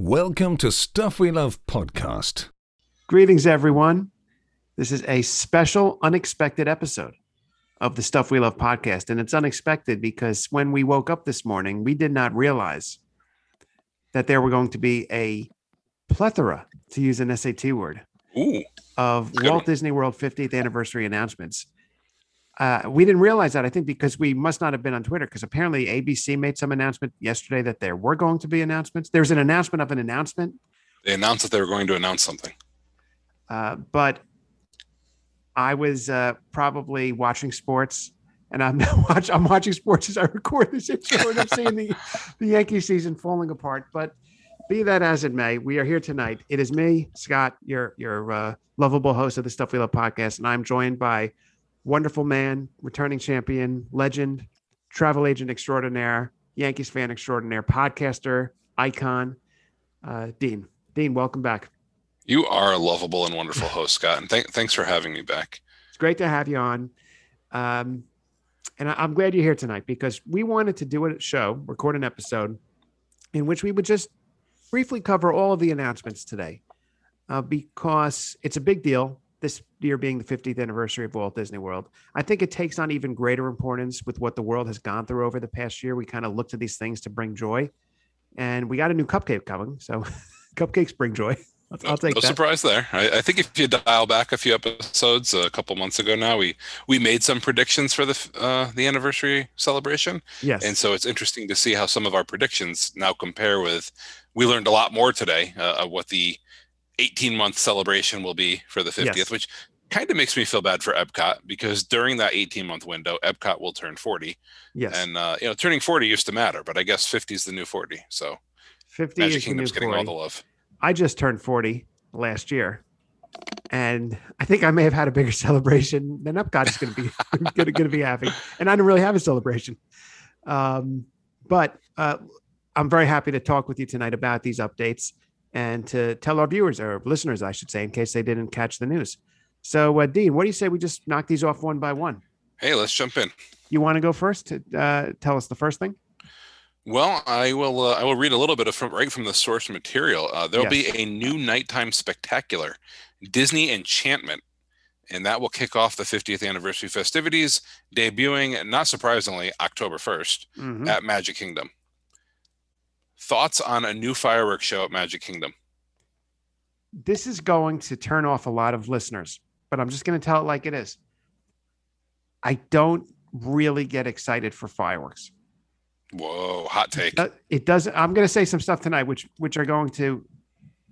Welcome to Stuff We Love podcast. Greetings, everyone. This is a special, unexpected episode of the Stuff We Love podcast. And it's unexpected because when we woke up this morning, we did not realize that there were going to be a plethora, to use an SAT word, Ooh, of Walt. Disney World 50th anniversary announcements. Uh, we didn't realize that, I think, because we must not have been on Twitter, because apparently ABC made some announcement yesterday that there were going to be announcements. There's an announcement of an announcement they announced that they were going to announce something. Uh, but I was uh, probably watching sports, and I'm watch, I'm watching sports as I record this intro, and I'm seeing the the Yankee season falling apart. But be that as it may, we are here tonight. It is me, Scott, your your uh, lovable host of the Stuff We Love podcast, and I'm joined by wonderful man, returning champion, legend, travel agent extraordinaire, Yankees fan extraordinaire, podcaster icon, uh, Dean. Dean, welcome back. You are a lovable and wonderful host, Scott, and th- thanks for having me back. It's great to have you on. Um, and I, I'm glad you're here tonight because we wanted to do a show, record an episode in which we would just briefly cover all of the announcements today uh, because it's a big deal. This year being the 50th anniversary of Walt Disney World, I think it takes on even greater importance with what the world has gone through over the past year. We kind of look to these things to bring joy, and we got a new cupcake coming, so cupcakes bring joy. I'll, I'll take no that. surprise there. I, I think if you dial back a few episodes a couple months ago now, we we made some predictions for the uh, the anniversary celebration, Yes, and so it's interesting to see how some of our predictions now compare with. We learned a lot more today uh, of what the 18 month celebration will be for the 50th, Yes. which kind of makes me feel bad for Epcot because during that 18 month window, Epcot will turn 40. yes, And uh, you know, turning 40 used to matter, but I guess 50 is the new 40. So 50 Magic is the Kingdom's new getting 40. all the love. I just turned 40 last year. And I think I may have had a bigger celebration than Epcot is going to be going to be having. And I didn't really have a celebration. Um, but uh, I'm very happy to talk with you tonight about these updates and to tell our viewers or listeners, I should say, in case they didn't catch the news. So, uh, Dean, what do you say we just knock these off one by one? Hey, let's jump in. You want to go first to uh, tell us the first thing? Well, I will. Uh, I will read a little bit of from, right from the source material. Uh, there'll Yes. be a new nighttime spectacular, Disney Enchantment, and that will kick off the 50th anniversary festivities, debuting, not surprisingly, October 1st Mhm. at Magic Kingdom. Thoughts on a new fireworks show at Magic Kingdom? this is going to turn off a lot of listeners, but I'm just going to tell it like it is. I don't really get excited for fireworks. Whoa, hot take. It doesn't. I'm going to say some stuff tonight, which which are going to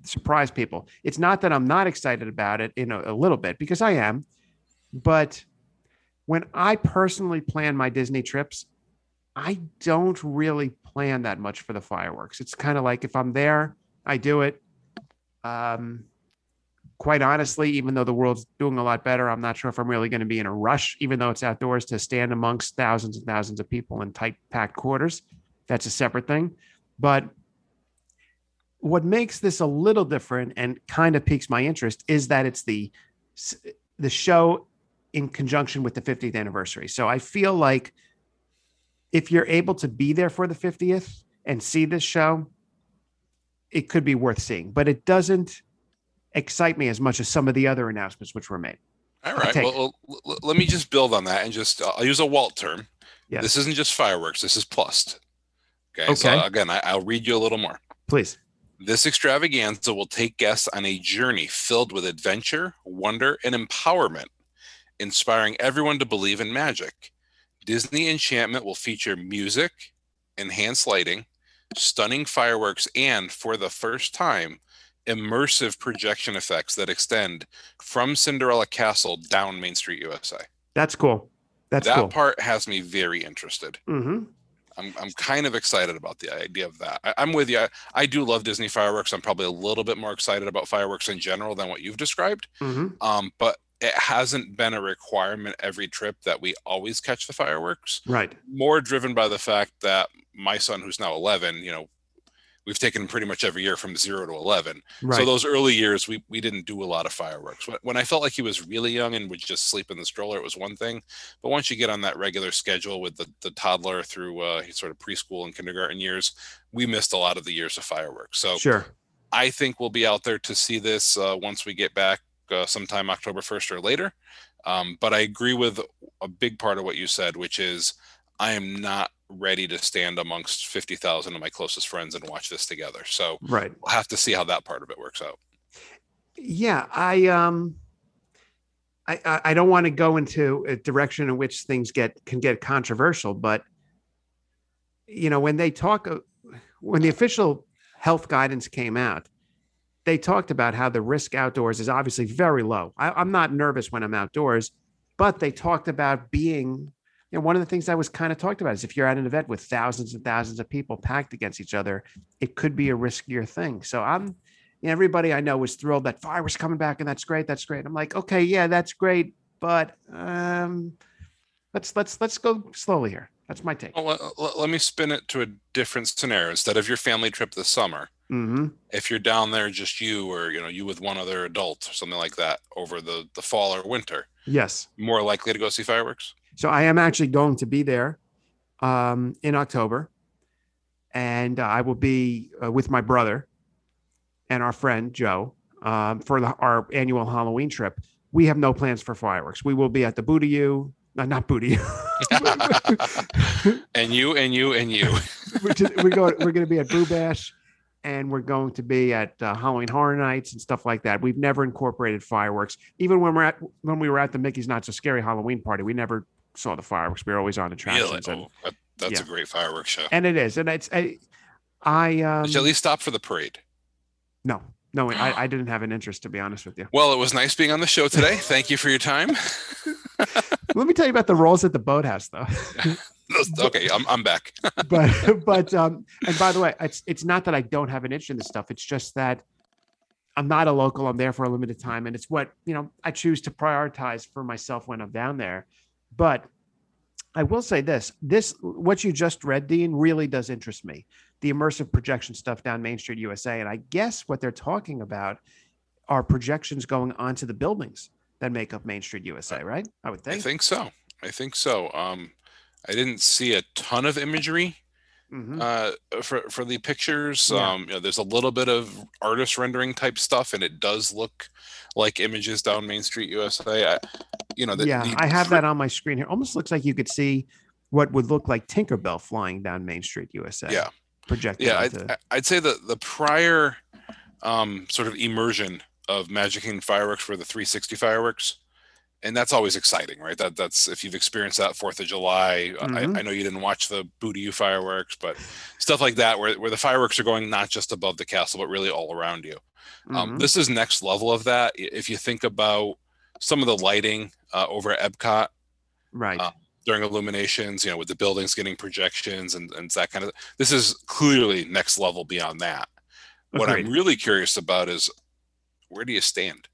surprise people. It's not that I'm not excited about it in a, a little bit because I am, but when I personally plan my Disney trips, I don't really plan that much for the fireworks. It's kind of like if I'm there, I do it. Um, quite honestly, even though the world's doing a lot better, I'm not sure if I'm really going to be in a rush, even though it's outdoors, to stand amongst thousands and thousands of people in tight packed quarters. That's a separate thing. But what makes this a little different and kind of piques my interest is that it's the the show in conjunction with the 50th anniversary. So I feel like if you're able to be there for the 50th and see this show, it could be worth seeing. But it doesn't excite me as much as some of the other announcements which were made. All right. Well, well, let me just build on that and just uh, I'll use a Walt term. Yes. This isn't just fireworks. This is plussed. Okay. So Okay. again, I, I'll read you a little more. Please. This extravaganza will take guests on a journey filled with adventure, wonder, and empowerment, inspiring everyone to believe in magic. Disney Enchantment will feature music, enhanced lighting, stunning fireworks, and for the first time, immersive projection effects that extend from Cinderella Castle down Main Street, USA. That's cool. That's that cool. part has me very interested. hmm I'm, I'm kind of excited about the idea of that. I, I'm with you. I, I do love Disney fireworks. I'm probably a little bit more excited about fireworks in general than what you've described. hmm Um, but it hasn't been a requirement every trip that we always catch the fireworks. Right. More driven by the fact that my son, who's now 11, you know, we've taken pretty much every year from zero to 11. Right. So those early years, we, we didn't do a lot of fireworks. When, I felt like he was really young and would just sleep in the stroller, it was one thing. But once you get on that regular schedule with the, the toddler through uh, sort of preschool and kindergarten years, we missed a lot of the years of fireworks. So sure. I think we'll be out there to see this uh, once we get back uh, sometime October 1st or later. Um, but I agree with a big part of what you said, which is I am not ready to stand amongst 50,000 of my closest friends and watch this together. So Right. we'll have to see how that part of it works out. Yeah, I um I I don't want to go into a direction in which things get can get controversial, but you know, when they talk when the official health guidance came out, they talked about how the risk outdoors is obviously very low. I, I'm not nervous when I'm outdoors, but they talked about being you know, one of the things I was kind of talked about is if you're at an event with thousands and thousands of people packed against each other, it could be a riskier thing. So I'm, everybody I know was thrilled that fireworks coming back and that's great. That's great. I'm like, okay, yeah, that's great, but um, let's let's let's go slowly here. That's my take. Well, let- let me spin it to a different scenario. Instead of your family trip this summer, hmm if you're down there just you or you know you with one other adult or something like that over the the fall or winter, Yes. more likely to go see fireworks. So I am actually going to be there um, in October, and uh, I will be uh, with my brother and our friend Joe um, for the, our annual Halloween trip. We have no plans for fireworks. We will be at the Booty-U, uh, not Booty. and you and you and you. we're, just, we're going. We're going to be at Boo Bash, and we're going to be at uh, Halloween Horror Nights and stuff like that. We've never incorporated fireworks, even when we're at when we were at the Mickey's Not So Scary Halloween party. We never saw the fireworks. We were always on Really? attractions, and, Oh, that, that's a great fireworks show. and it is, and it's I, I um, Did you at least stop for the parade? no, no, I, I didn't have an interest to be honest with you. Well, it was nice being on the show today. Thank you for your time. Let me tell you about the rolls at the boathouse, though. okay, I'm, I'm back. but but um and by the way it's it's not that i don't have an interest in this stuff it's just that i'm not a local i'm there for a limited time and it's what you know i choose to prioritize for myself when i'm down there but i will say this this what you just read dean really does interest me the immersive projection stuff down main street usa and i guess what they're talking about are projections going onto the buildings that make up main street usa right i would think. I think, think so. I think so. Um, I didn't see a ton of imagery Mhm. uh, for for the pictures. Yeah. Um, you know, there's a little bit of artist rendering type stuff, and it does look like images down Main Street, USA. I, you know, the, yeah, the I have that on my screen here. Almost looks like you could see what would look like Tinkerbell flying down Main Street, USA. Yeah. projected. Yeah, I'd, I'd say that the prior um, sort of immersion of Magic and fireworks for the 360 fireworks, and that's always exciting, right? That that's if you've experienced that Fourth of July. Mhm. I, I know you didn't watch the Booty U fireworks, but stuff like that, where where the fireworks are going not just above the castle, but really all around you. Um, Mhm. this is next level of that. If you think about some of the lighting uh, over at Epcot right. uh, during illuminations, you know, with the buildings getting projections and, and that kind of this is clearly next level beyond that. What I'm really curious about is where do you stand?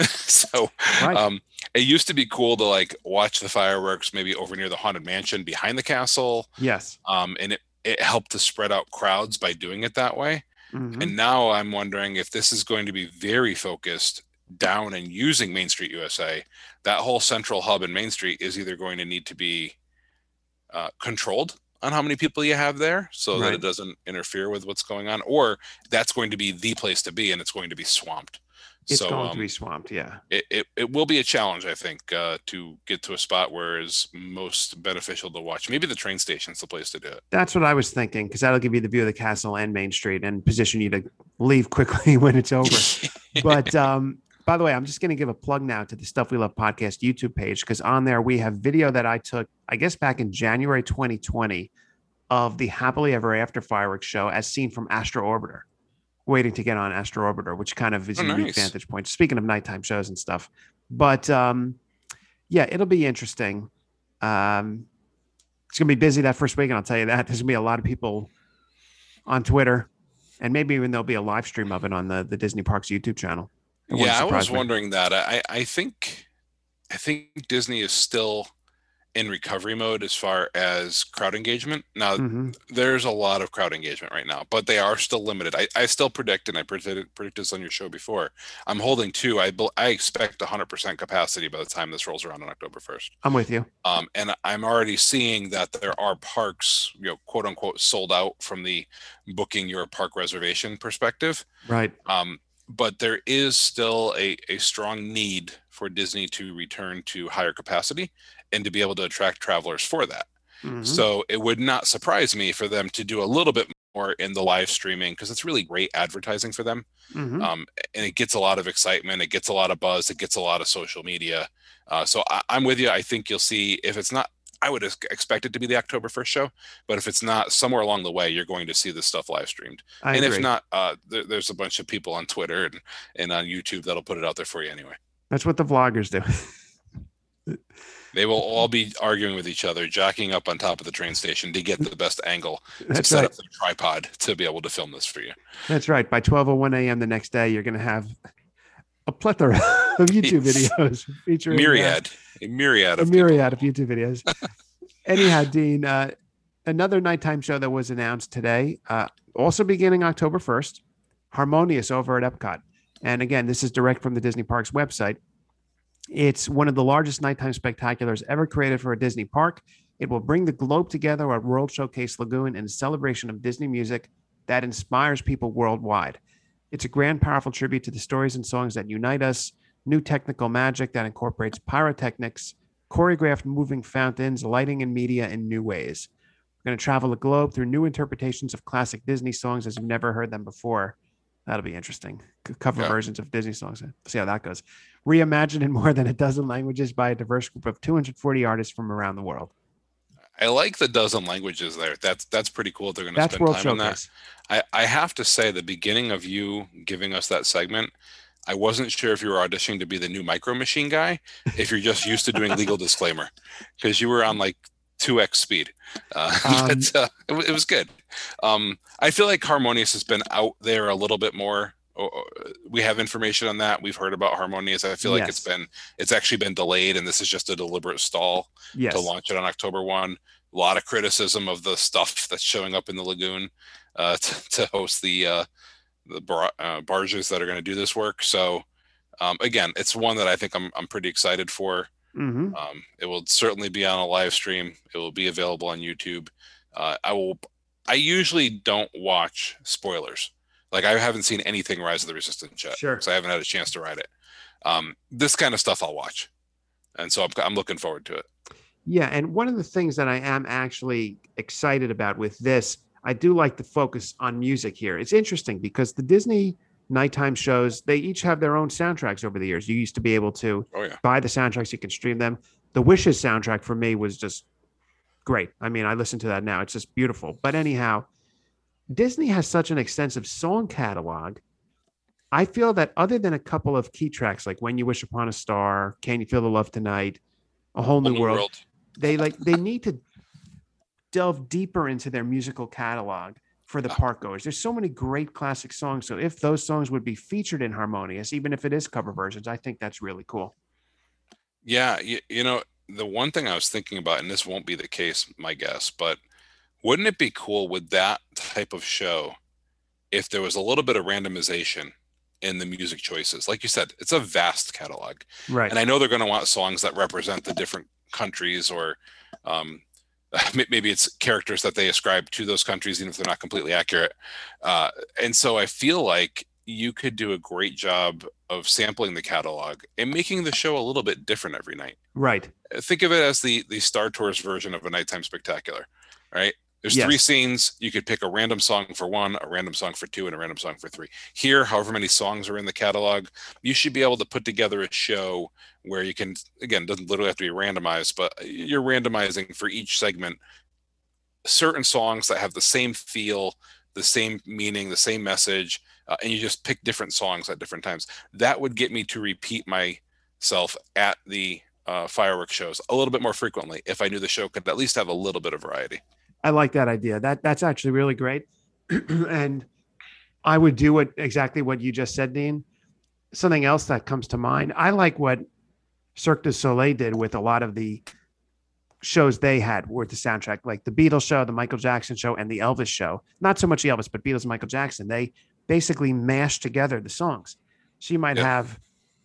so Right. um it used to be cool to like watch the fireworks maybe over near the haunted mansion behind the castle. yes. Um and it, it helped to spread out crowds by doing it that way. Mhm. And now I'm wondering if this is going to be very focused down and using Main Street USA. That whole central hub in Main Street is either going to need to be uh, controlled on how many people you have there so that it doesn't interfere with what's going on, or that's going to be the place to be and it's going to be swamped. It's so going um, to be swamped. Yeah. it, it, it will be a challenge, I think, uh, to get to a spot where it's most beneficial to watch. Maybe the train station's the place to do it. That's what I was thinking because that'll give you the view of the castle and Main Street and position you to leave quickly when it's over. but um, by the way, I'm just going to give a plug now to the Stuff We Love podcast YouTube page because on there we have video that I took, I guess, back in January 2020 of the Happily Ever After fireworks show as seen from Astro Orbiter, waiting to get on Astro Orbiter, which kind of is Oh, a unique vantage point. Speaking of nighttime shows and stuff, but um, yeah, it'll be interesting. Um, it's gonna be busy that first week, and I'll tell you that there's gonna be a lot of people on Twitter, and maybe even there'll be a live stream of it on the the Disney Parks YouTube channel. Yeah, I was me. wondering that. I I think I think Disney is still in recovery mode as far as crowd engagement. Now, Mhm. there's a lot of crowd engagement right now, but they are still limited. I, I still predict, and I predicted, predicted this on your show before. I'm holding two. I I expect 100% capacity by the time this rolls around on October 1st. I'm with you. Um, and I'm already seeing that there are parks, you know, quote unquote, sold out from the booking your park reservation perspective. Right. Um, but there is still a, a strong need for Disney to return to higher capacity and to be able to attract travelers for that. Mhm. So it would not surprise me for them to do a little bit more in the live streaming because it's really great advertising for them. Mhm. Um, and it gets a lot of excitement, it gets a lot of buzz, it gets a lot of social media. Uh, so I, I'm with you. I think you'll see if it's not, I would expect it to be the October 1st show, but if it's not, somewhere along the way, you're going to see this stuff live streamed. I and agree. if not, uh, there, there's a bunch of people on Twitter and, and on YouTube that'll put it out there for you anyway. That's what the vloggers do. They will all be arguing with each other, jacking up on top of the train station to get the best angle to set right. up the tripod to be able to film this for you. That's right. By 12:01 a.m. the next day, you're going to have a plethora of YouTube videos featuring uh, Myriad, a myriad a of myriad of YouTube videos. Anyhow, Dean, uh, another nighttime show that was announced today, uh, also beginning October 1st, Harmonious over at Epcot. And again, this is direct from the Disney Parks website. It's one of the largest nighttime spectaculars ever created for a Disney park. It will bring the globe together at World Showcase Lagoon in celebration of Disney music that inspires people worldwide. It's a grand, powerful tribute to the stories and songs that unite us, new technical magic that incorporates pyrotechnics, choreographed moving fountains, lighting, and media in new ways. We're going to travel the globe through new interpretations of classic Disney songs as you've never heard them before. That'll be interesting. Cover Yeah. versions of Disney songs. See how that goes. Reimagined in more than a dozen languages by a diverse group of 240 artists from around the world. I like the dozen languages there. That's that's pretty cool. They're going to spend World time on that. I, I have to say, the beginning of you giving us that segment, I wasn't sure if you were auditioning to be the new Micro Machine guy, if you're just used to doing legal disclaimer, because you were on like 2x speed. Uh, Um, but uh, it, it was good. Um, I feel like Harmonious has been out there a little bit more. We have information on that. We've heard about Harmonious. I feel like it's been, it's actually been delayed, and this is just a deliberate stall Yes. to launch it on October 1. A lot of criticism of the stuff that's showing up in the lagoon uh, to, to host the uh, the bar- uh, barges that are going to do this work. So um, again, it's one that I think I'm I'm pretty excited for. Hmm Um, it will certainly be on a live stream. It will be available on YouTube. Uh, I will. I usually don't watch spoilers. Like I haven't seen anything Rise of the Resistance yet, Sure. so I haven't had a chance to ride it. Um, this kind of stuff I'll watch, and so I'm, I'm looking forward to it. Yeah, and one of the things that I am actually excited about with this, I do like the focus on music here. It's interesting because the Disney nighttime shows, they each have their own soundtracks over the years. You used to be able to Oh yeah. buy the soundtracks, you can stream them. The Wishes soundtrack for me was just great. I mean, I listen to that now. It's just beautiful. But anyhow, Disney has such an extensive song catalog. I feel that other than a couple of key tracks like When You Wish Upon a Star, Can You Feel the Love Tonight, A Whole New, Whole New World, World. they like they need to delve deeper into their musical catalog for the Ah. park goers. There's so many great classic songs. So if those songs would be featured in Harmonious, even if it is cover versions, I think that's really cool. Yeah, you, you know, the one thing I was thinking about, and this won't be the case, my guess, but wouldn't it be cool with that type of show if there was a little bit of randomization in the music choices? Like you said, it's a vast catalog. Right. And I know they're going to want songs that represent the different countries or um, maybe it's characters that they ascribe to those countries, even if they're not completely accurate. Uh, and so I feel like you could do a great job of sampling the catalog and making the show a little bit different every night. right. Think of it as the the Star Tours version of a nighttime spectacular, right? There's three scenes. You could pick a random song for one, a random song for two, and a random song for three. Here, however many songs are in the catalog, you should be able to put together a show where you can, again, it doesn't literally have to be randomized, but you're randomizing for each segment certain songs that have the same feel, the same meaning, the same message, uh, and you just pick different songs at different times. That would get me to repeat myself at the uh, fireworks shows a little bit more frequently if I knew the show could at least have a little bit of variety. I like that idea. That that's actually really great. and I would do what exactly what you just said, Dean. Something else that comes to mind. I like what Cirque du Soleil did with a lot of the shows they had were the soundtrack, like the Beatles show, the Michael Jackson show, and the Elvis show. Not so much the Elvis, but Beatles and Michael Jackson. They basically mashed together the songs. So you might Yeah. have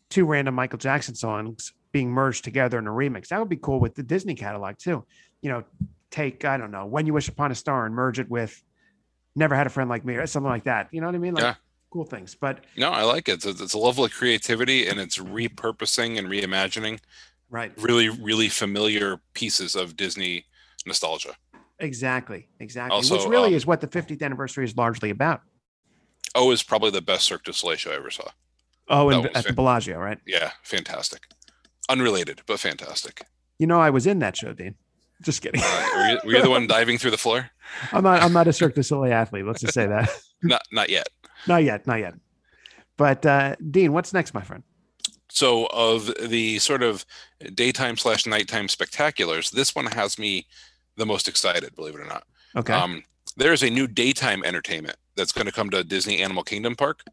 two random Michael Jackson songs being merged together in a remix. That would be cool with the Disney catalog too. You know, take, I don't know, When You Wish Upon a Star and merge it with Never Had a Friend Like Me or something like that. You know what I mean? Like Yeah. cool things. But No, I like it. It's, it's a level of creativity and it's repurposing and reimagining right. really, really familiar pieces of Disney nostalgia. Exactly. Exactly. Also, Which really um, is what the 50th anniversary is largely about. Oh, is probably the best Cirque du Soleil show I ever saw. Oh, and at the fan- Bellagio, right? Yeah, fantastic. Unrelated, but fantastic. You know, I was in that show, Dean. Just kidding. Uh, were, you, were you the one diving through the floor? I'm not. I'm not a Cirque du Soleil athlete. Let's just say that. Not, not yet. not yet. Not yet. But uh, Dean, what's next, my friend? So, of the sort of daytime slash nighttime spectaculars, this one has me the most excited. Believe it or not. Okay. Um, there is a new daytime entertainment that's going to come to Disney Animal Kingdom Park,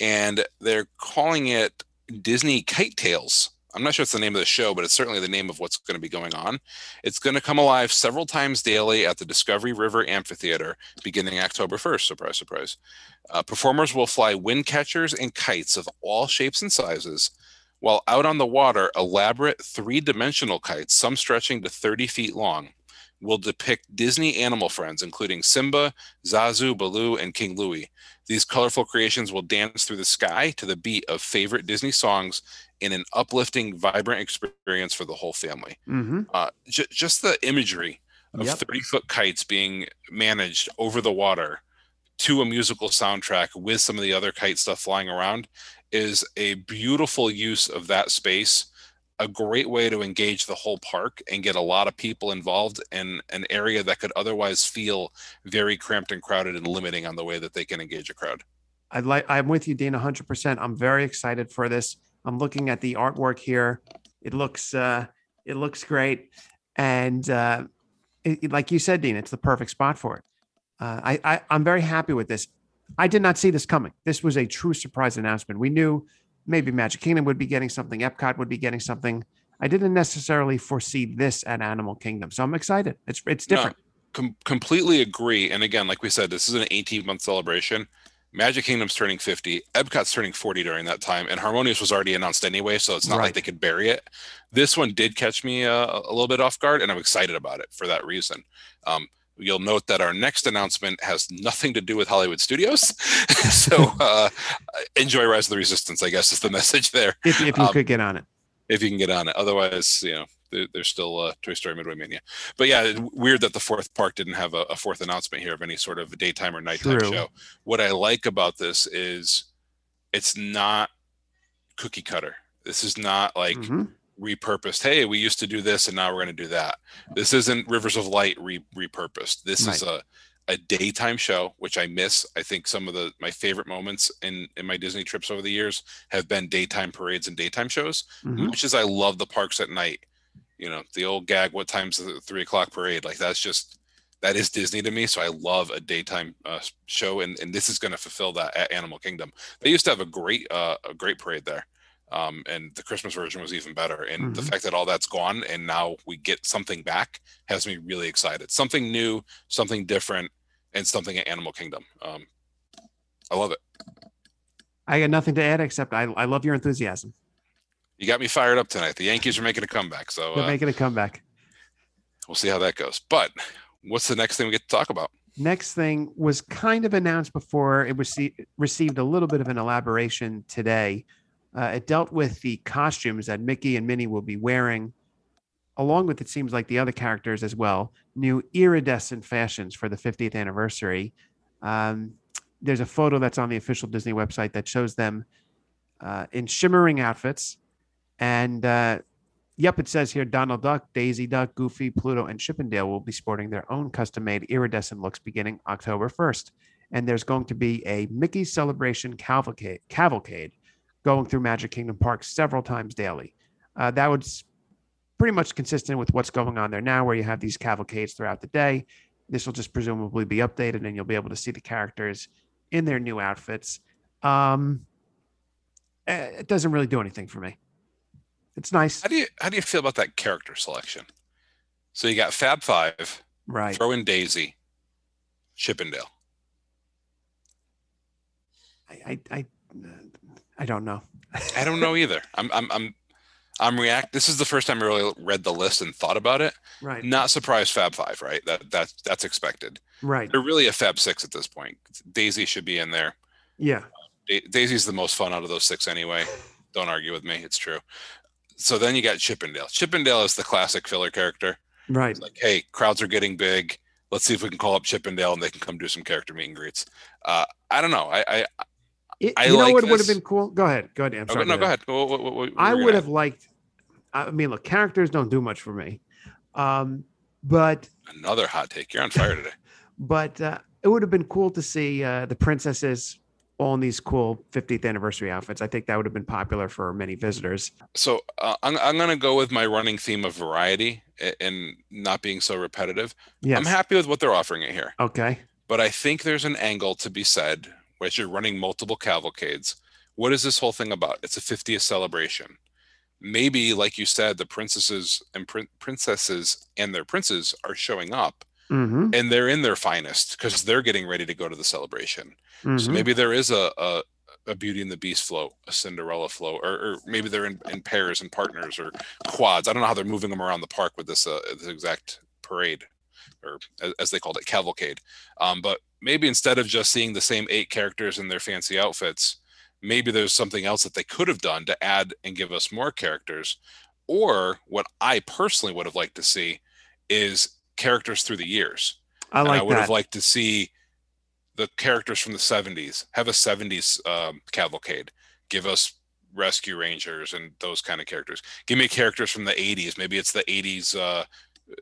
and they're calling it Disney Kite Tales. I'm not sure it's the name of the show, but it's certainly the name of what's going to be going on. It's going to come alive several times daily at the Discovery River Amphitheater beginning October 1st. Surprise, surprise. Uh, performers will fly wind catchers and kites of all shapes and sizes, while out on the water, elaborate three dimensional kites, some stretching to 30 feet long, will depict Disney animal friends, including Simba, Zazu, Baloo, and King Louie. These colorful creations will dance through the sky to the beat of favorite Disney songs in an uplifting, vibrant experience for the whole family. mm-hmm. Uh, j- just the imagery of Yep. 30 foot kites being managed over the water to a musical soundtrack with some of the other kite stuff flying around is a beautiful use of that space a great way to engage the whole park and get a lot of people involved in an area that could otherwise feel very cramped and crowded and limiting on the way that they can engage a crowd. I'd like. I'm with you, Dean. 100. percent I'm very excited for this. I'm looking at the artwork here. It looks. uh It looks great, and uh, it- like you said, Dean, it's the perfect spot for it. Uh, I, I I'm very happy with this. I did not see this coming. This was a true surprise announcement. We knew maybe Magic Kingdom would be getting something, Epcot would be getting something. I didn't necessarily foresee this at Animal Kingdom, so I'm excited. It's it's No, different. com- completely agree. And again, like we said, this is an 18 month celebration. Magic Kingdom's turning 50, Epcot's turning 40 during that time, and Harmonious was already announced anyway, so it's not Right. like they could bury it. This one did catch me uh, a little bit off guard, and I'm excited about it for that reason. Um, you'll note that our next announcement has nothing to do with Hollywood Studios. so uh, enjoy Rise of the Resistance, I guess is the message there, If, if you um, could get on it. if you can get on it. Otherwise, you know, there, there's still uh, Toy Story Midway Mania. But yeah, weird that the fourth park didn't have a, a fourth announcement here of any sort of daytime or nighttime True. show. What I like about this is it's not cookie cutter. This is not like Mhm. Repurposed. Hey, we used to do this and now we're going to do that. This isn't Rivers of Light re- repurposed. This is a a daytime show, which I miss. I think some of the my favorite moments in in my Disney trips over the years have been daytime parades and daytime shows. Mhm. Much as I love the parks at night, you know, the old gag, "What time's the three o'clock parade?" Like that's just that is Disney to me. So I love a daytime uh, show, and and this is going to fulfill that at Animal Kingdom. They used to have a great uh, a great parade there um, and the Christmas version was even better. And the Mhm. fact that all that's gone and now we get something back has me really excited. Something new, something different, and something at Animal Kingdom. Um, I love it. I got nothing to add except I, I love your enthusiasm. You got me fired up tonight. The Yankees are making a comeback, so They're uh, making a comeback. we'll see how that goes. But what's the next thing we get to talk about? Next thing was kind of announced before it was received a little bit of an elaboration today. Uh, it dealt with the costumes that Mickey and Minnie will be wearing, along with it seems like the other characters as well. New iridescent fashions for the 50th anniversary. Um, there's a photo that's on the official Disney website that shows them uh, in shimmering outfits, and uh, Yep, it says here Donald Duck, Daisy Duck, Goofy, Pluto, and Chip 'n' Dale will be sporting their own custom made iridescent looks beginning October 1st. And there's going to be a Mickey Celebration cavalcade, cavalcade going through Magic Kingdom Park several times daily. Uh, that was pretty much consistent with what's going on there now, where you have these cavalcades throughout the day. This will just presumably be updated, and you'll be able to see the characters in their new outfits. Um, eh, it doesn't really do anything for me. It's nice. How do you how do you feel about that character selection? So you got Fab Five, Right. throw in Daisy, Chip 'n' Dale. I, I, I, I don't know. I don't know either. I'm I'm I'm I'm react. This is the first time I really read the list and thought about it. Right. Not surprised Fab Five, right? That that's that's expected. Right. They're really a Fab Six at this point. Daisy should be in there. Yeah. Da- Daisy's the most fun out of those six anyway. Don't argue with me. It's true. So then you got Chip 'n' Dale. Chippendale is the classic filler character. Right. It's like, hey, crowds are getting big. Let's see if we can call up Chip 'n' Dale and they can come do some character meet and greets. Uh, I don't know. I, I It- I you know like what would have been cool? Go ahead. Go ahead. I'm sorry. no, go ahead. What- what- what I would have liked. I mean, look, characters don't do much for me, um, but? Another hot take. You're on fire today. but uh, it would have been cool to see uh, the princesses all in these cool 50th anniversary outfits. I think that would have been popular for many visitors. So uh, I'm, I'm going to go with my running theme of variety and not being so repetitive. Yes. I'm happy with what they're offering it here. okay. but I think there's an angle to be said as you're running multiple cavalcades. What is this whole thing about? It's a 50th celebration. Maybe, like you said, the princesses and prin- princesses and their princes are showing up Mm-hmm. and they're in their finest because they're getting ready to go to the celebration. So Mhm. maybe there is a, a a Beauty and the Beast flow, a Cinderella flow, or, or maybe they're in, in pairs and partners or quads. I don't know how they're moving them around the park with this uh, this exact parade, or as, they called it, cavalcade. Um, but maybe instead of just seeing the same eight characters in their fancy outfits, maybe there's something else that they could have done to add and give us more characters. Or what I personally would have liked to see is characters through the years. I And like I would that. have liked to see the characters from the 70s have a 70s um, cavalcade. Give us rescue rangers and those kind of characters. Give me characters from the 80s. Maybe it's the 80s uh,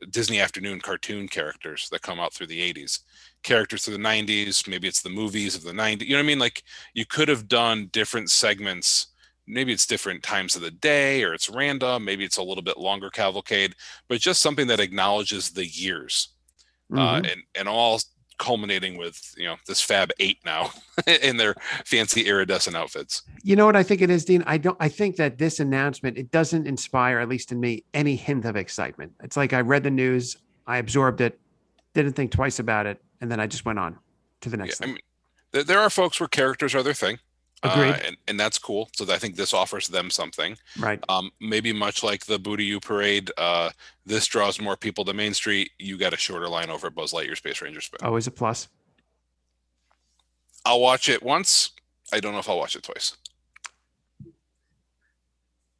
Disney afternoon cartoon characters that come out through the 80s. Characters through the 90s. Maybe it's the movies of the 90s. You know what I mean? Like you could have done different segments. Maybe it's different times of the day or it's random. Maybe it's a little bit longer cavalcade, but just something that acknowledges the years uh, Mhm. and and all culminating with you know this Fab Eight now in their fancy iridescent outfits. you know what I think it is, Dean? I don't. I think that this announcement it doesn't inspire, at least in me, any hint of excitement. It's like I read the news, I absorbed it, didn't think twice about it, and then I just went on to the Yeah, next I mean, there are folks where characters are their thing, uh, and and that's cool. So I think this offers them something. right. Um, maybe much like the Booty U parade, uh, this draws more people to Main Street. You got a shorter line over at Buzz Lightyear Space Ranger Spin. Always a plus. I'll watch it once. I don't know if I'll watch it twice.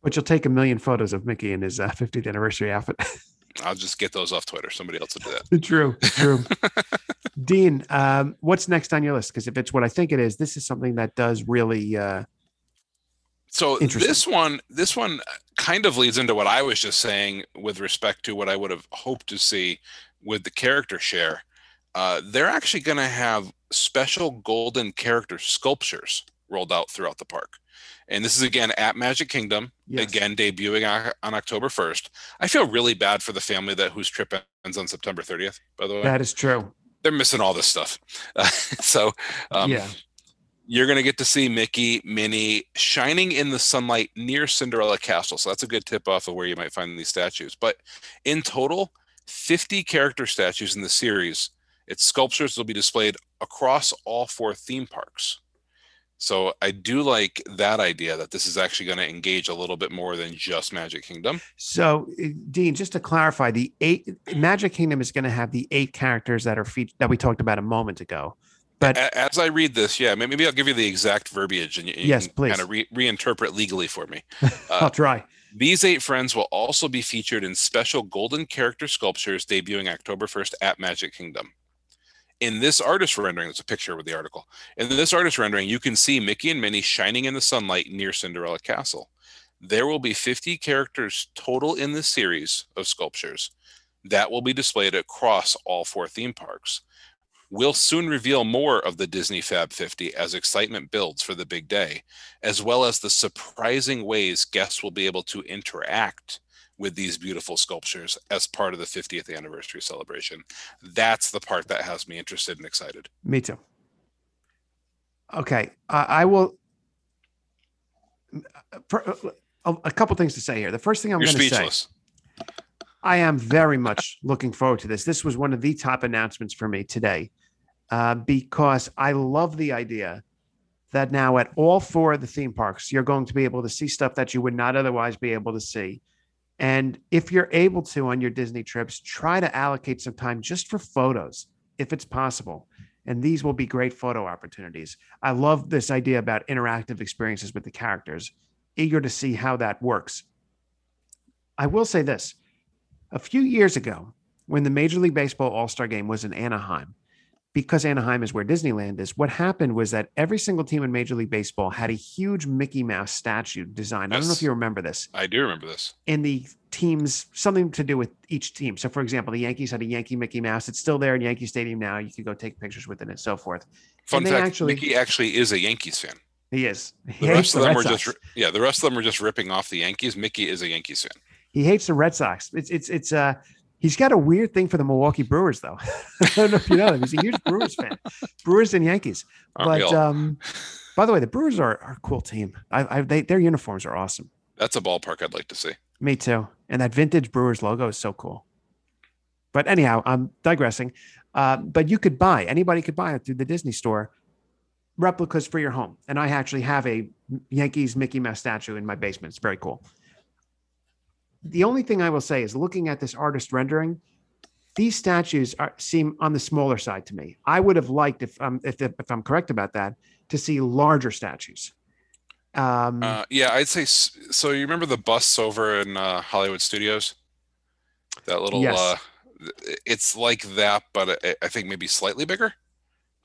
But you'll take a million photos of Mickey in his uh, 50th anniversary outfit. I'll just get those off Twitter. Somebody else will do that. true. True. Dean, um, what's next on your list? Because if it's what I think it is, this is something that does really. Uh, So this one, this one kind of leads into what I was just saying with respect to what I would have hoped to see with the character share. Uh, they're actually going to have special golden character sculptures rolled out throughout the park. And this is again at Magic Kingdom, yes. again debuting on, October 1st. I feel really bad for the family that whose trip ends on September 30th, by the way. That is true. they're missing all this stuff. so um, yeah. you're going to get to see Mickey, Minnie shining in the sunlight near Cinderella Castle. So that's a good tip off of where you might find these statues. But in total, 50 character statues in the series. Its sculptures will be displayed across all four theme parks. So I do like that idea that this is actually going to engage a little bit more than just Magic Kingdom. So, uh, Dean, just to clarify, the eight Magic Kingdom is going to have the eight characters that are featured that we talked about a moment ago. But As I read this, yeah, maybe I'll give you the exact verbiage and you, you Yes, can please. kind of re- reinterpret legally for me. I'll try. These eight friends will also be featured in special golden character sculptures debuting October 1st at Magic Kingdom. In this artist rendering, there's a picture with the article. In this artist rendering, you can see Mickey and Minnie shining in the sunlight near Cinderella Castle. There will be 50 characters total in this series of sculptures that will be displayed across all four theme parks. We'll soon reveal more of the Disney Fab 50 as excitement builds for the big day as well as the surprising ways guests will be able to interact with these beautiful sculptures as part of the 50th anniversary celebration. That's the part that has me interested and excited. Me too. Okay, I I will. For, a, couple things to say here. The first thing I'm going to say. I am very much looking forward to this. This was one of the top announcements for me today uh, because I love the idea that now at all four of the theme parks, you're going to be able to see stuff that you would not otherwise be able to see. And if you're able to on your Disney trips, try to allocate some time just for photos, if it's possible. And these will be great photo opportunities. I love this idea about interactive experiences with the characters. Eager to see how that works. I will say this a few years ago, when the Major League Baseball All Star game was in Anaheim, because Anaheim is where Disneyland is, what happened was that every single team in Major League Baseball had a huge Mickey Mouse statue designed. I don't know if you remember this. I do remember this. And the teams, something to do with each team. So, for example, the Yankees had a Yankee Mickey Mouse. It's still there in Yankee Stadium now. You could go take pictures with it and so forth. Fun fact: actually- Mickey actually is a Yankees fan. He is. He The rest the of them Red were just Sox. yeah. The rest of them were just ripping off the Yankees. Mickey is a Yankees fan. He hates the Red Sox. It's it's it's uh he's got a weird thing for the Milwaukee Brewers though. I don't know if you know that. He's a huge Brewers fan. Brewers and Yankees. Aren't but um by the way, the Brewers are, are a cool team. I, I they their uniforms are awesome. That's a ballpark I'd like to see. Me too. And that vintage Brewers logo is so cool. But anyhow, I'm digressing. Uh, but you could buy anybody could buy it through the Disney store replicas for your home. And I actually have a Yankees Mickey Mouse statue in my basement. It's very cool. The only thing I will say is looking at this artist rendering, these statues are, seem on the smaller side to me. I would have liked, if I'm if, if I'm correct about that, to see larger statues. Um, Uh, yeah, I'd say. So you remember the busts over in uh, Hollywood Studios? That little. Yes. Uh, it's like that, but I, I think maybe slightly bigger.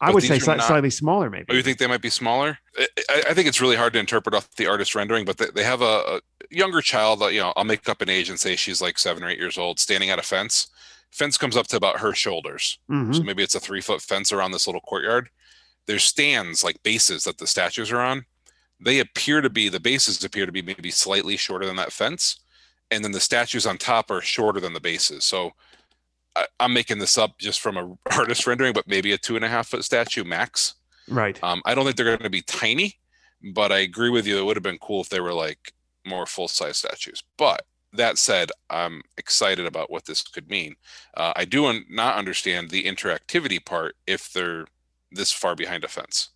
I but would say sli- not- slightly smaller, maybe. Oh, you think they might be smaller? I, I I think it's really hard to interpret off the artist rendering, but they, they have a, a younger child you know, I'll make up an age and say she's like seven or eight years old, standing at a fence. Fence comes up to about her shoulders. Mhm. So maybe it's a three foot fence around this little courtyard. There's stands like bases that the statues are on. They appear to be, the bases appear to be maybe slightly shorter than that fence. And then the statues on top are shorter than the bases. So I, I'm making this up just from a artist rendering, but maybe a two and a half foot statue max. Right. Um, I don't think they're going to be tiny, but I agree with you. It would have been cool if they were like more full size statues. But that said, I'm excited about what this could mean. Uh, I do un- not understand the interactivity part if they're this far behind a fence.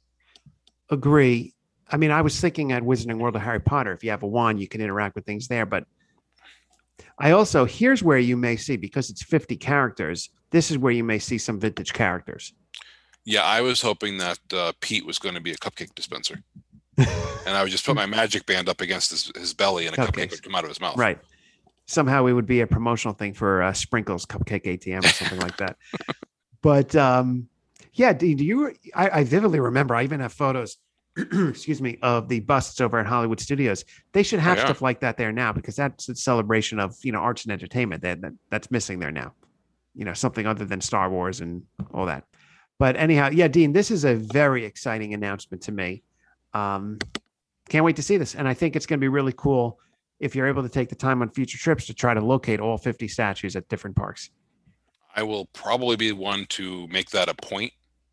Agree. I mean, I was thinking at Wizarding World of Harry Potter, if you have a wand, you can interact with things there. But I also, here's where you may see, because it's 50 characters, this is where you may see some vintage characters. Yeah, I was hoping that uh, Pete was going to be a cupcake dispenser, and I would just put my magic band up against his, his belly, and a cupcake Cupcakes. would come out of his mouth. Right. Somehow it would be a promotional thing for uh, Sprinkles Cupcake ATM or something like that. But um, yeah, do, do you? I, I vividly remember. I even have photos. excuse me, of the busts over at Hollywood Studios. They should have yeah. stuff like that there now because that's a celebration of you know arts and entertainment that, that that's missing there now. You know, something other than Star Wars and all that. But anyhow, yeah, Dean, this is a very exciting announcement to me. Um, can't wait to see this, and I think it's going to be really cool if you're able to take the time on future trips to try to locate all 50 statues at different parks. I will probably be one to make that a point,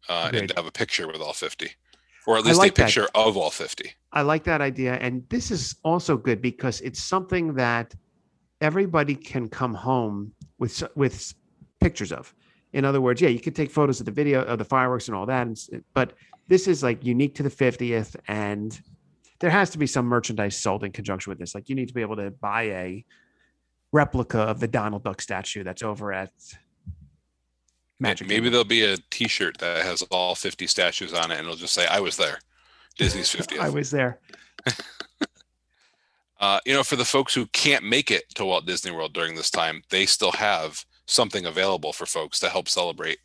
uh, and to have a picture with all 50, or at least like a that. picture of all 50. I like that idea. And this is also good because it's something that everybody can come home with with pictures of. In other words, yeah, you could take photos of the video of the fireworks and all that, and but this is like unique to the 50th and there has to be some merchandise sold in conjunction with this. Like you need to be able to buy a replica of the Donald Duck statue that's over at Magic. Maybe Kingdom. there'll be a T-shirt that has all 50 statues on it, and it'll just say, "I was there." Disney's 50th. I was there. Uh, you know, for the folks who can't make it to Walt Disney World during this time, they still have something available for folks to help celebrate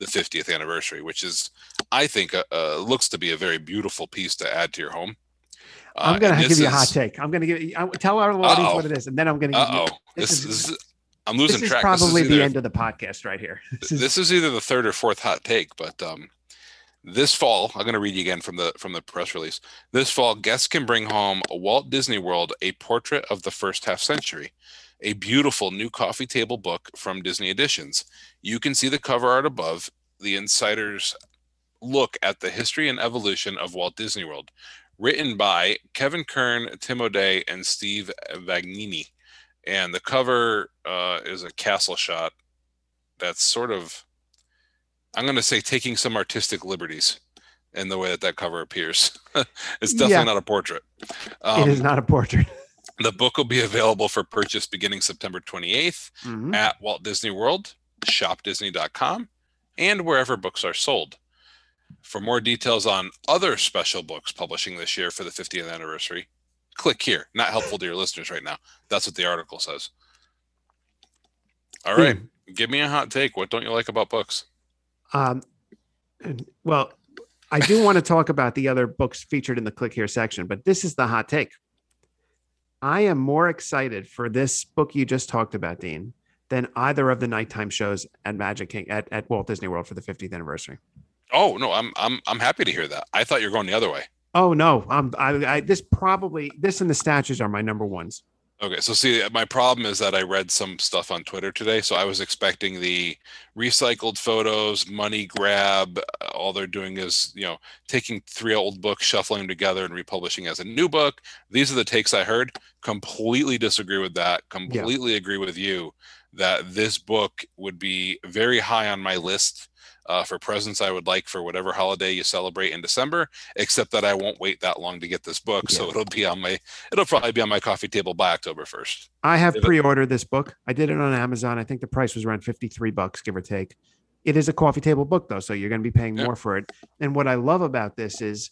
the 50th anniversary, which is, I think, uh, uh, looks to be a very beautiful piece to add to your home. Uh, I'm going to give you a hot take. I'm going to give you, I, tell our audience what it is, and then I'm going to give you. Uh-oh, this, this is- is, I'm losing This is track. probably this is the end of the podcast right here. This is, this is either the third or fourth hot take, but um, this fall, I'm going to read you again from the from the press release. This fall, guests can bring home a Walt Disney World: A Portrait of the First Half Century, a beautiful new coffee table book from Disney Editions. You can see the cover art above. The insiders look at the history and evolution of Walt Disney World, written by Kevin Kern, Tim O'Day, and Steve Vagnini. and the cover uh, is a castle shot that's sort of i'm going to say taking some artistic liberties in the way that that cover appears it's definitely Yeah. not a portrait it is um, not a portrait. the book will be available for purchase beginning september 28th Mhm. at walt disney world shopdisney.com and wherever books are sold for more details on other special books publishing this year for the 50th anniversary click here. Not helpful to your listeners right now. That's what the article says. All right. Dean, give me a hot take. What don't you like about books? Um, and- well, I do want to talk about the other books featured in the click here section, but this is the hot take. I am more excited for this book you just talked about, Dean, than either of the nighttime shows at Magic King at, at Walt Disney World for the 50th anniversary. Oh no i'm i'm i'm happy to hear that i thought you were going the other way Oh no, um, I, I this probably this and the statues are my number ones. Okay, so see, my problem is that I read some stuff on Twitter today, so I was expecting the recycled photos, money grab. uh, All they're doing is, you know, taking three old books, shuffling them together, and republishing as a new book. These are the takes I heard. Completely disagree with that. Completely agree with you that this book would be very high on my list uh, for presents I would like for whatever holiday you celebrate in December. Except that I won't wait that long to get this book, so it'll be on my it'll probably be on my coffee table by October 1st. I have pre-ordered this book. I did it on Amazon. I think the price was around 53 bucks, give or take. It is a coffee table book though, so you're going to be paying Yeah. more for it. And what I love about this is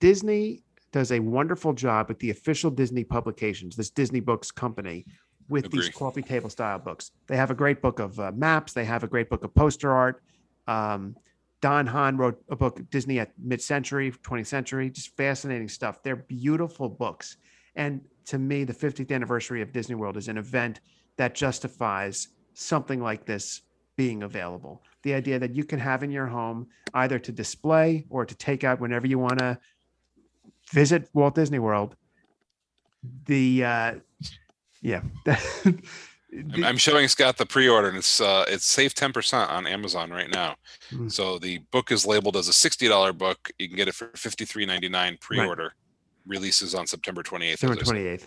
Disney does a wonderful job with the official Disney publications, this Disney Books company, with these coffee table style books. They have a great book of uh, maps. They have a great book of poster art. Um, Don Hahn wrote a book, Disney at mid-century, 20th century, just fascinating stuff. They're beautiful books. And to me, the 50th anniversary of Disney World is an event that justifies something like this being available. The idea that you can have in your home either to display or to take out whenever you want to visit Walt Disney World. The uh yeah. I'm, I'm showing Scott the pre-order, and it's uh, it's save ten percent on Amazon right now. Mm. So the book is labeled as a sixty dollar book. You can get it for fifty three ninety nine pre-order. Releases on September twenty eighth. September 28th.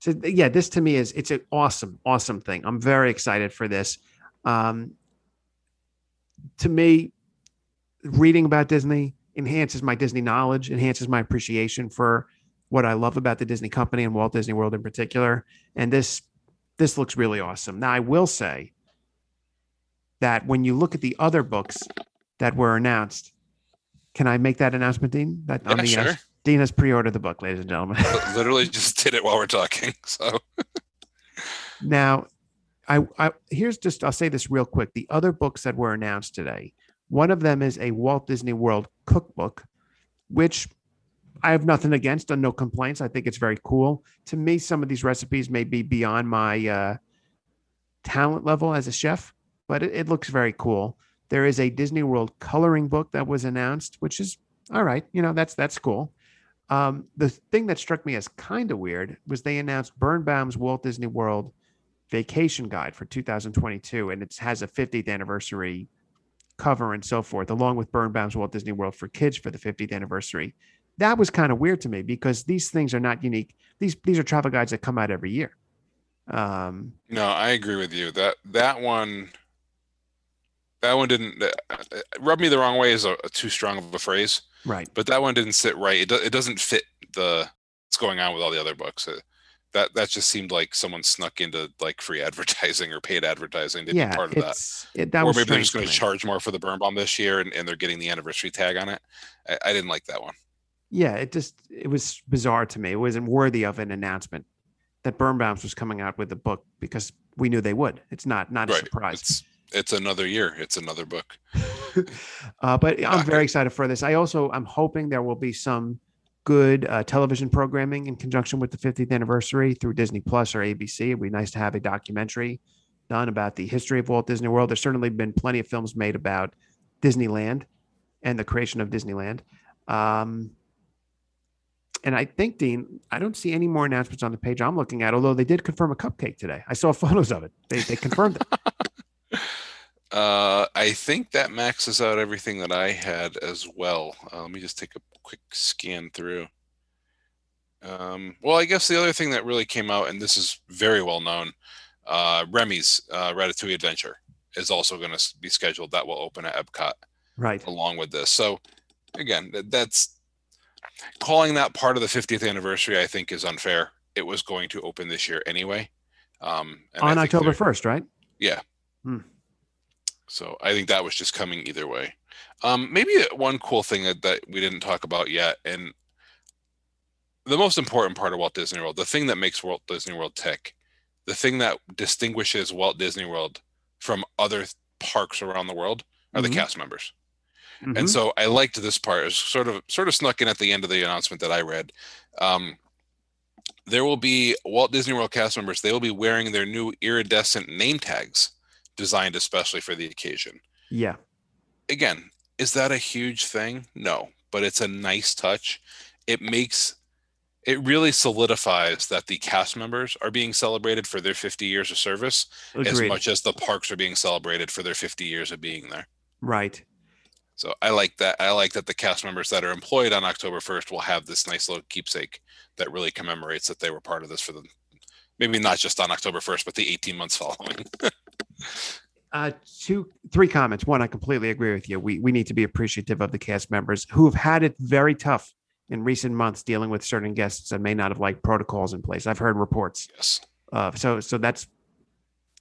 So yeah, this to me is it's an awesome, awesome thing. I'm very excited for this. Um, to me, reading about Disney enhances my Disney knowledge, enhances my appreciation for what I love about the Disney company and Walt Disney World in particular. And this this looks really awesome. Now I will say that when you look at the other books that were announced, can I make that announcement, Dean? That Yeah, the, uh, sure. Dean has pre-ordered the book, ladies and gentlemen. Literally just did it while we're talking. So Now, I, I here's just I'll say this real quick. The other books that were announced today, one of them is a Walt Disney World cookbook, which I have nothing against and no complaints. I think it's very cool. To me, some of these recipes may be beyond my uh, talent level as a chef, but it, it looks very cool. There is a Disney World coloring book that was announced, which is all right. You know, that's that's cool. Um, the thing that struck me as kind of weird was they announced Birnbaum's Walt Disney World Vacation Guide for 2022, and it has a 50th anniversary cover and so forth, along with Birnbaum's Walt Disney World for Kids for the 50th anniversary. That was kind of weird to me because these things are not unique. These these are travel guides that come out every year. Um, no, I agree with you. That that one that one didn't uh, rub me the wrong way is a, a too strong of a phrase, right. but that one didn't sit right. It, do, it doesn't fit the what's going on with all the other books. Uh, that that just seemed like someone snuck into like free advertising or paid advertising to be part of that. it, that or maybe they're just going to charge more for the Birnbaum this year and, and they're getting the anniversary tag on it. I, I didn't like that one. Yeah, it just it was bizarre to me. It wasn't worthy of an announcement that Birnbaum's was coming out with the book because we knew they would. It's not not a surprise. It's it's another year. It's another book. uh, but I'm Okay. very excited for this. I also I'm hoping there will be some good uh, television programming in conjunction with the 50th anniversary through Disney Plus or ABC. It'd be nice to have a documentary done about the history of Walt Disney World. There's certainly been plenty of films made about Disneyland and the creation of Disneyland. Um, and I think, Dean, I don't see any more announcements on the page I'm looking at, although they did confirm a cupcake today. I saw photos of it. They, they confirmed it. Uh, I think that maxes out everything that I had as well. Uh, let me just take a quick scan through. Um, well, I guess the other thing that really came out, and this is very well known, uh, Remy's uh, Ratatouille Adventure is also going to be scheduled. That will open at Epcot Right. along with this. So, again, that's calling that part of the 50th anniversary. I think is unfair. It was going to open this year anyway. Um, and On October 1st, right? Yeah. So I think that was just coming either way. Um, maybe one cool thing that, that we didn't talk about yet, and the most important part of Walt Disney World, the thing that makes Walt Disney World tick, the thing that distinguishes Walt Disney World from other th- parks around the world are Mhm. the cast members. Mhm. And so I liked this part. It was sort of sort of snuck in at the end of the announcement that I read. Um, there will be Walt Disney World cast members. They will be wearing their new iridescent name tags, designed especially for the occasion yeah. again, is that a huge thing? No, but it's a nice touch. It makes it really solidifies that the cast members are being celebrated for their 50 years of service as much as the parks are being celebrated for their 50 years of being there. Right. So I like that. I like that the cast members that are employed on October 1st will have this nice little keepsake that really commemorates that they were part of this for the maybe not just on October 1st, but the 18 months following. Uh, two, three comments. One, I completely agree with you. We we need to be appreciative of the cast members who have had it very tough in recent months dealing with certain guests that may not have liked protocols in place. I've heard reports. yes. Uh, so so that's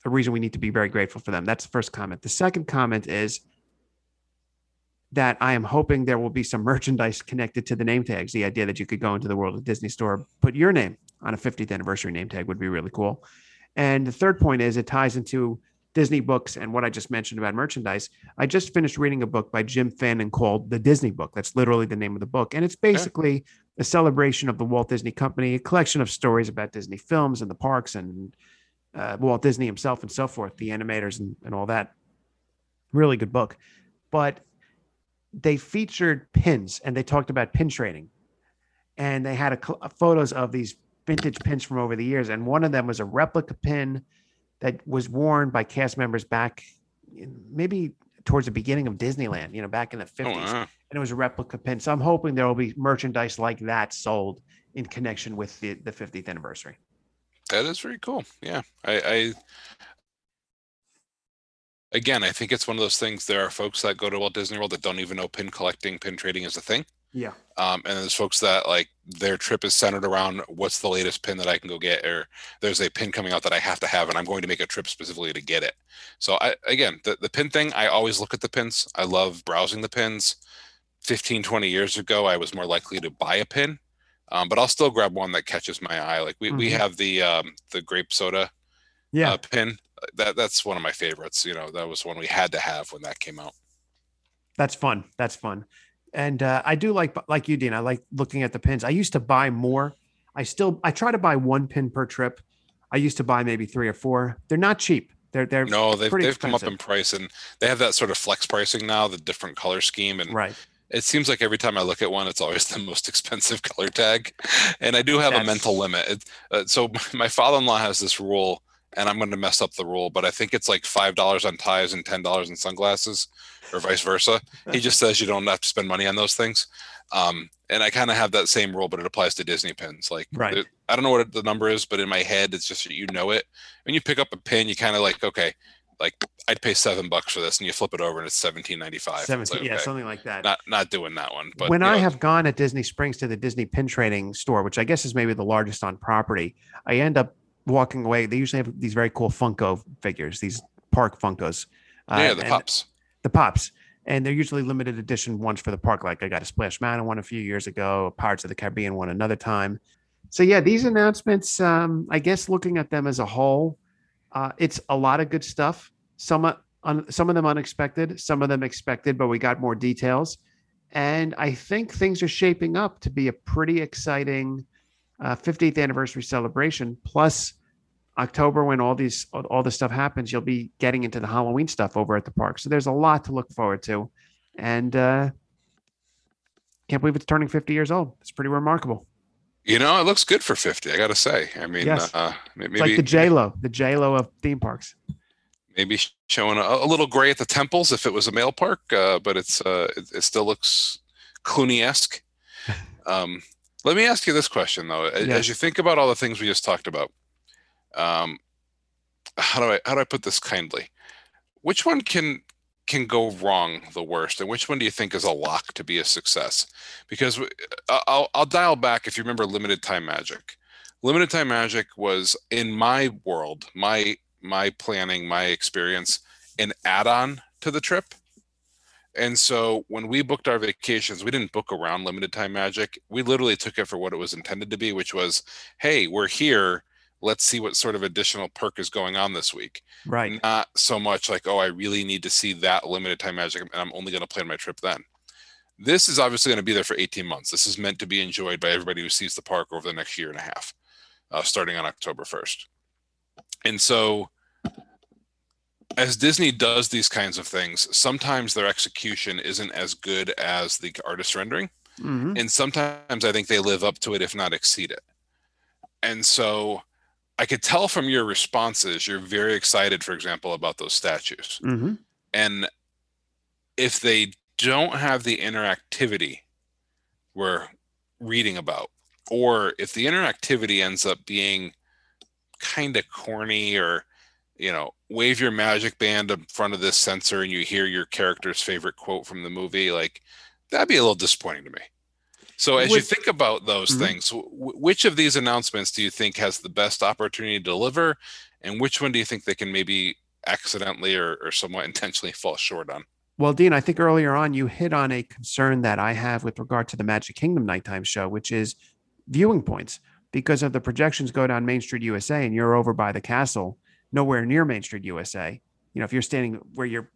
a reason we need to be very grateful for them. That's the first comment. The second comment is that I am hoping there will be some merchandise connected to the name tags. The idea that you could go into the World of Disney store, put your name on a 50th anniversary name tag would be really cool. And the third point is it ties into Disney books and what I just mentioned about merchandise. I just finished reading a book by Jim Fanning called The Disney Book. That's literally the name of the book. And it's basically a celebration of the Walt Disney Company, a collection of stories about Disney films and the parks and uh, Walt Disney himself and so forth, the animators and, and all that. Really good book. But they featured pins and they talked about pin trading. And they had a, cl- uh, photos of these vintage pins from over the years. And one of them was a replica pin that was worn by cast members back in, maybe towards the beginning of Disneyland, you know, back in the 50s Oh, wow. and it was a replica pin. So I'm hoping there will be merchandise like that sold in connection with the, the 50th anniversary. That is very cool. Yeah. I, I again I think it's one of those things there are folks that go to Walt Disney World that don't even know pin collecting, pin trading is a thing. Yeah. Um, and there's folks that like their trip is centered around what's the latest pin that I can go get, or there's a pin coming out that I have to have, and I'm going to make a trip specifically to get it. So I again the, the pin thing, I always look at the pins. I love browsing the pins. 15, 20 years ago, I was more likely to buy a pin. Um, but I'll still grab one that catches my eye. Like we, we Mhm. have the um, the grape soda Yeah. uh, pin. That that's one of my favorites. You know, that was one we had to have when that came out. That's fun. That's fun. And uh, I do like, like you, Dean, I like looking at the pins. I used to buy more. I still, I try to buy one pin per trip. I used to buy maybe three or four. They're not cheap. They're, they're No, they've they've come up in price and they have that sort of flex pricing now, the different color scheme, and right. it seems like every time I look at one, it's always the most expensive color tag. And I do have a mental limit. It, uh, so my father-in-law has this rule, and I'm going to mess up the rule, but I think it's like five dollars on ties and ten dollars on sunglasses, or vice versa. He just says you don't have to spend money on those things. Um, and I kind of have that same rule, but it applies to Disney pins. Like, Right. I don't know what the number is, but in my head, it's just that you know it. When you pick up a pin, you kind of like, okay, like I'd pay seven bucks for this, and you flip it over, and it's seventeen ninety five. 17, yeah, something like that. not not doing that one. But when I know, have gone at Disney Springs to the Disney pin trading store, which I guess is maybe the largest on property, I end up walking away. They usually have these very cool Funko figures, these park Funkos. Uh, yeah, the pops. the pops and they're usually limited edition ones for the park like i got a splash mountain one a few years ago pirates of the caribbean one another time so yeah these announcements um, i guess looking at them as a whole uh, it's a lot of good stuff some uh, un, some of them unexpected some of them expected but we got more details and i think things are shaping up to be a pretty exciting uh, 50th anniversary celebration plus October when all these all- this stuff happens, you'll be getting into the Halloween stuff over at the park. So there's a lot to look forward to, and uh, can't believe it's turning 50 years old. It's pretty remarkable. You know, it looks good for fifty. I got to say. I mean, Yes. uh, maybe like the J Lo, the J Lo of theme parks. maybe showing a, a little gray at the temples if it was a male park, uh, but it's uh, it, it still looks Clooney esque. Um, Let me ask you this question though. Yeah. As you think about all the things we just talked about, um, how do I how do I put this kindly? Which one can can go wrong the worst, and which one do you think is a lock to be a success? Because I- I'll I'll dial back if you remember limited time magic. Limited time magic was in my world, my my planning, my experience, an add-on to the trip. And so when we booked our vacations, we didn't book around limited time magic. We literally took it for what it was intended to be, which was, hey, we're here. Let's see what sort of additional perk is going on this week. Right. Not so much like, oh, I really need to see that limited time magic and I'm only going to plan my trip then. This is obviously going to be there for 18 months. This is meant to be enjoyed by everybody who sees the park over the next year and a half, uh, starting on October 1st. And so as Disney does these kinds of things, sometimes their execution isn't as good as the artist rendering. Mhm. And sometimes I think they live up to it, if not exceed it. And so I could tell from your responses, you're very excited, for example, about those statues. Mhm. And if they don't have the interactivity we're reading about, or if the interactivity ends up being kind of corny or you know wave your magic band in front of this sensor and you hear your character's favorite quote from the movie like that'd be a little disappointing to me so as you think about those Mhm. things w- which of these announcements do you think has the best opportunity to deliver and which one do you think they can maybe accidentally or, or somewhat intentionally fall short on Well, Dean, I think earlier on you hit on a concern that I have with regard to the Magic Kingdom nighttime show, which is viewing points. Because of the projections go down Main Street USA and you're over by the castle, nowhere near Main Street USA. You know, if you're standing where you're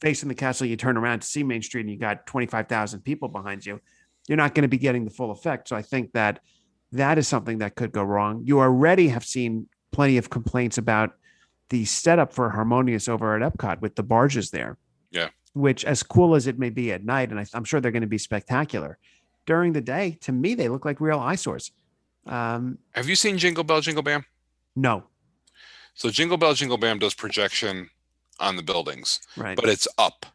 facing the castle, you turn around to see Main Street and you got 25,000 people behind you, you're not going to be getting the full effect. So I think that that is something that could go wrong. You already have seen plenty of complaints about the setup for Harmonious over at Epcot with the barges there Yeah. which as cool as it may be at night, and I, I'm sure they're going to be spectacular during the day, to me, they look like real eyesores. Um, have you seen jingle bell jingle bam no, so jingle bell jingle bam does projection on the buildings right. but it's up.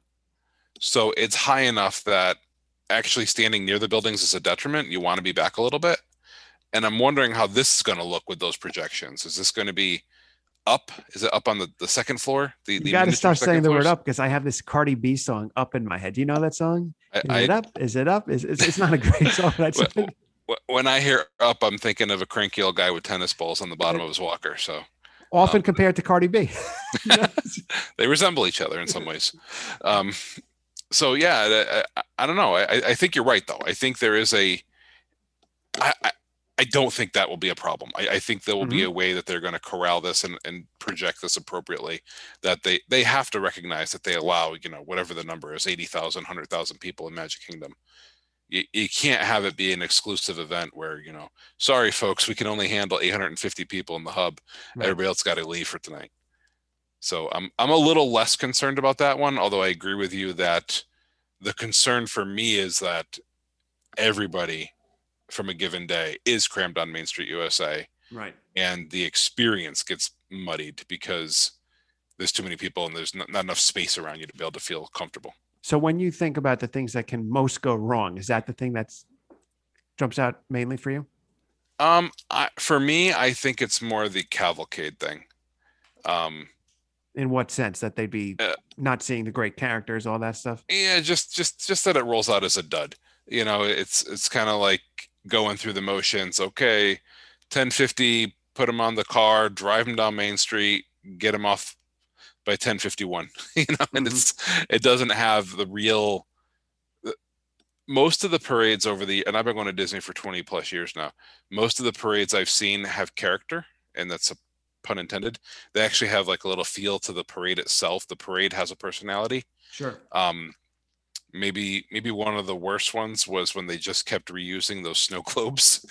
So it's high enough that actually standing near the buildings is a detriment. You want to be back a little bit. And I'm wondering how this is going to look with those projections. Is this going to be up? Is it up on the, the second floor? The, you the got to stop saying the word up because I have this Cardi B song up in my head. Do you know that song? Is I, it I, up? Is it up? Is it's, it's not a great song, but I just Well, think wh- when I hear up, I'm thinking of a cranky old guy with tennis balls on the bottom of his walker. So often um, compared to Cardi B. They resemble each other in some ways. Um, so yeah, I, I, I don't know. I, I think you're right though. I think there is a. I, I don't think that will be a problem. I, I think there will be a way that they're going to corral this and, and project this appropriately. That they they have to recognize that they allow you know whatever the number is 80,000, 100,000 people in Magic Kingdom. You, you can't have it be an exclusive event where you know sorry folks we can only handle 850 people in the hub Right. everybody else got to leave for tonight. So I'm I'm a little less concerned about that one, although I agree with you that the concern for me is that everybody from a given day is crammed on Main Street USA right. and the experience gets muddied because there's too many people and there's not, not enough space around you to be able to feel comfortable. So when you think about the things that can most go wrong, is that the thing that's jumps out mainly for you? Um, I, for me, I think it's more the cavalcade thing. Um, In what sense that they'd be Uh, not seeing the great characters, all that stuff? yeah just just just that it rolls out as a dud you know it's it's kind of like going through the motions okay 1050 put them on the car drive them down main street get them off by 1051 you know and Mhm. it's it doesn't have the real most of the parades over the and i've been going to disney for 20 plus years now most of the parades i've seen have character and that's a pun intended they actually have like a little feel to the parade itself the parade has a personality Sure. um maybe maybe one of the worst ones was when they just kept reusing those snow globes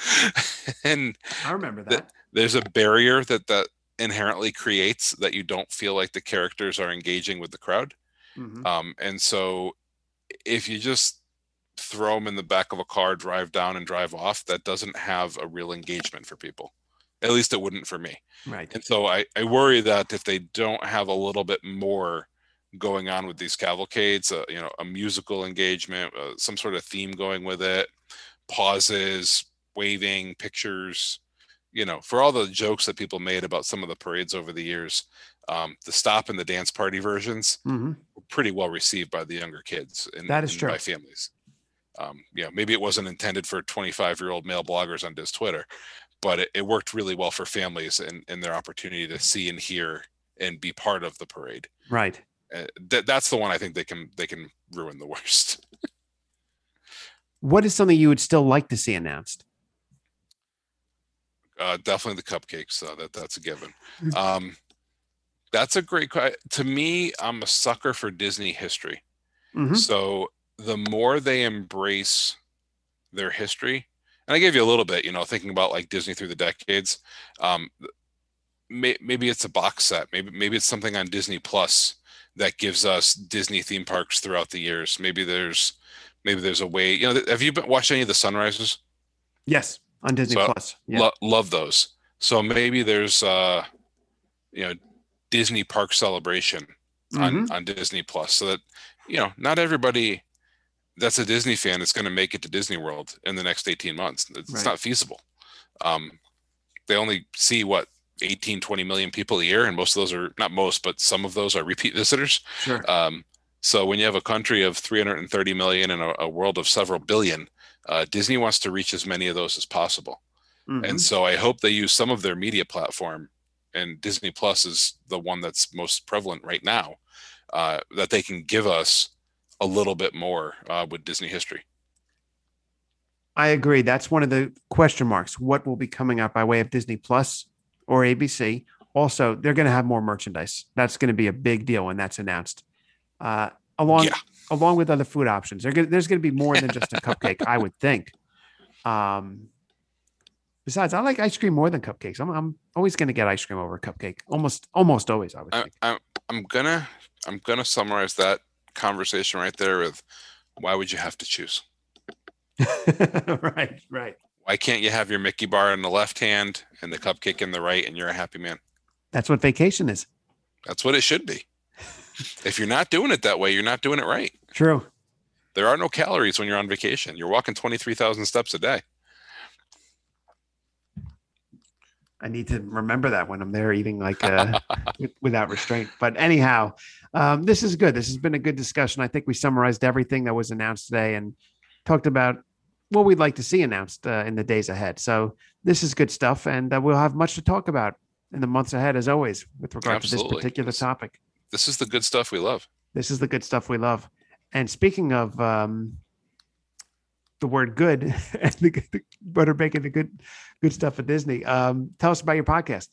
and I remember that. there's a barrier that that inherently creates that you don't feel like the characters are engaging with the crowd Mhm. um and so if you just throw them in the back of a car drive down and drive off that doesn't have a real engagement for people at least it wouldn't for me Right. and so I, I worry that if they don't have a little bit more going on with these cavalcades, uh, you know, a musical engagement, uh, some sort of theme going with it, pauses, waving pictures you know for all the jokes that people made about some of the parades over the years um, the stop and the dance party versions hmm were pretty well received by the younger kids and, That is and true. by families um, yeah maybe it wasn't intended for 25 year old male bloggers on Diz Twitter but it, it worked really well for families and, and their opportunity to see and hear and be part of the parade Right. uh, that, that's the one I think they can they can ruin the worst. What is something you would still like to see announced? Uh, definitely the cupcakes. Uh, that that's a given. Mm. Um, that's a great. que- To me, I'm a sucker for Disney history. Mhm. So the more they embrace their history, and I gave you a little bit, you know, thinking about like Disney through the decades. Um, may, maybe it's a box set. Maybe maybe it's something on Disney Plus that gives us Disney theme parks throughout the years. Maybe there's maybe there's a way. You know, have you been watched any of the sunrises? Yes, on Disney So, Plus. Yeah. Lo- love those. So maybe there's uh, you know, Disney Park Celebration on Mhm. on Disney Plus, so that you know, not everybody that's a Disney fan is going to make it to Disney World in the next 18 months. It's Right. not feasible. Um, they only see what 18, 20 million people a year, and most of those are not most, but some of those are repeat visitors. Sure. Um, so when you have a country of 330 million and a, a world of several billion, uh, Disney wants to reach as many of those as possible. Mhm. And so I hope they use some of their media platform, and Disney Plus is the one that's most prevalent right now, uh, that they can give us a little bit more uh, with Disney history. I agree. That's one of the question marks. What will be coming out by way of Disney Plus or ABC? Also, they're going to have more merchandise. That's going to be a big deal when that's announced. Uh, along Yeah. Along with other food options, gonna, there's going to be more than just a cupcake, I would think. Um, besides, I like ice cream more than cupcakes. I'm, I'm always going to get ice cream over a cupcake. Almost almost always. I would I, think. I, I'm gonna I'm gonna summarize that conversation right there with why would you have to choose? right, right. Why can't you have your Mickey bar in the left hand and the cupcake in the right, and you're a happy man? That's what vacation is. That's what it should be. if you're not doing it that way, you're not doing it right. True. There are no calories when you're on vacation. You're walking 23,000 steps a day. I need to remember that when I'm there eating like uh, without restraint. But anyhow, um, this is good. This has been a good discussion. I think we summarized everything that was announced today and talked about what we'd like to see announced uh, in the days ahead. So this is good stuff, and uh, we'll have much to talk about in the months ahead, as always, with regard to this particular topic. This is the good stuff we love. This is the good stuff we love. And speaking of um, the word good and the, the butter bacon, the good good stuff at Disney, um, tell us about your podcast.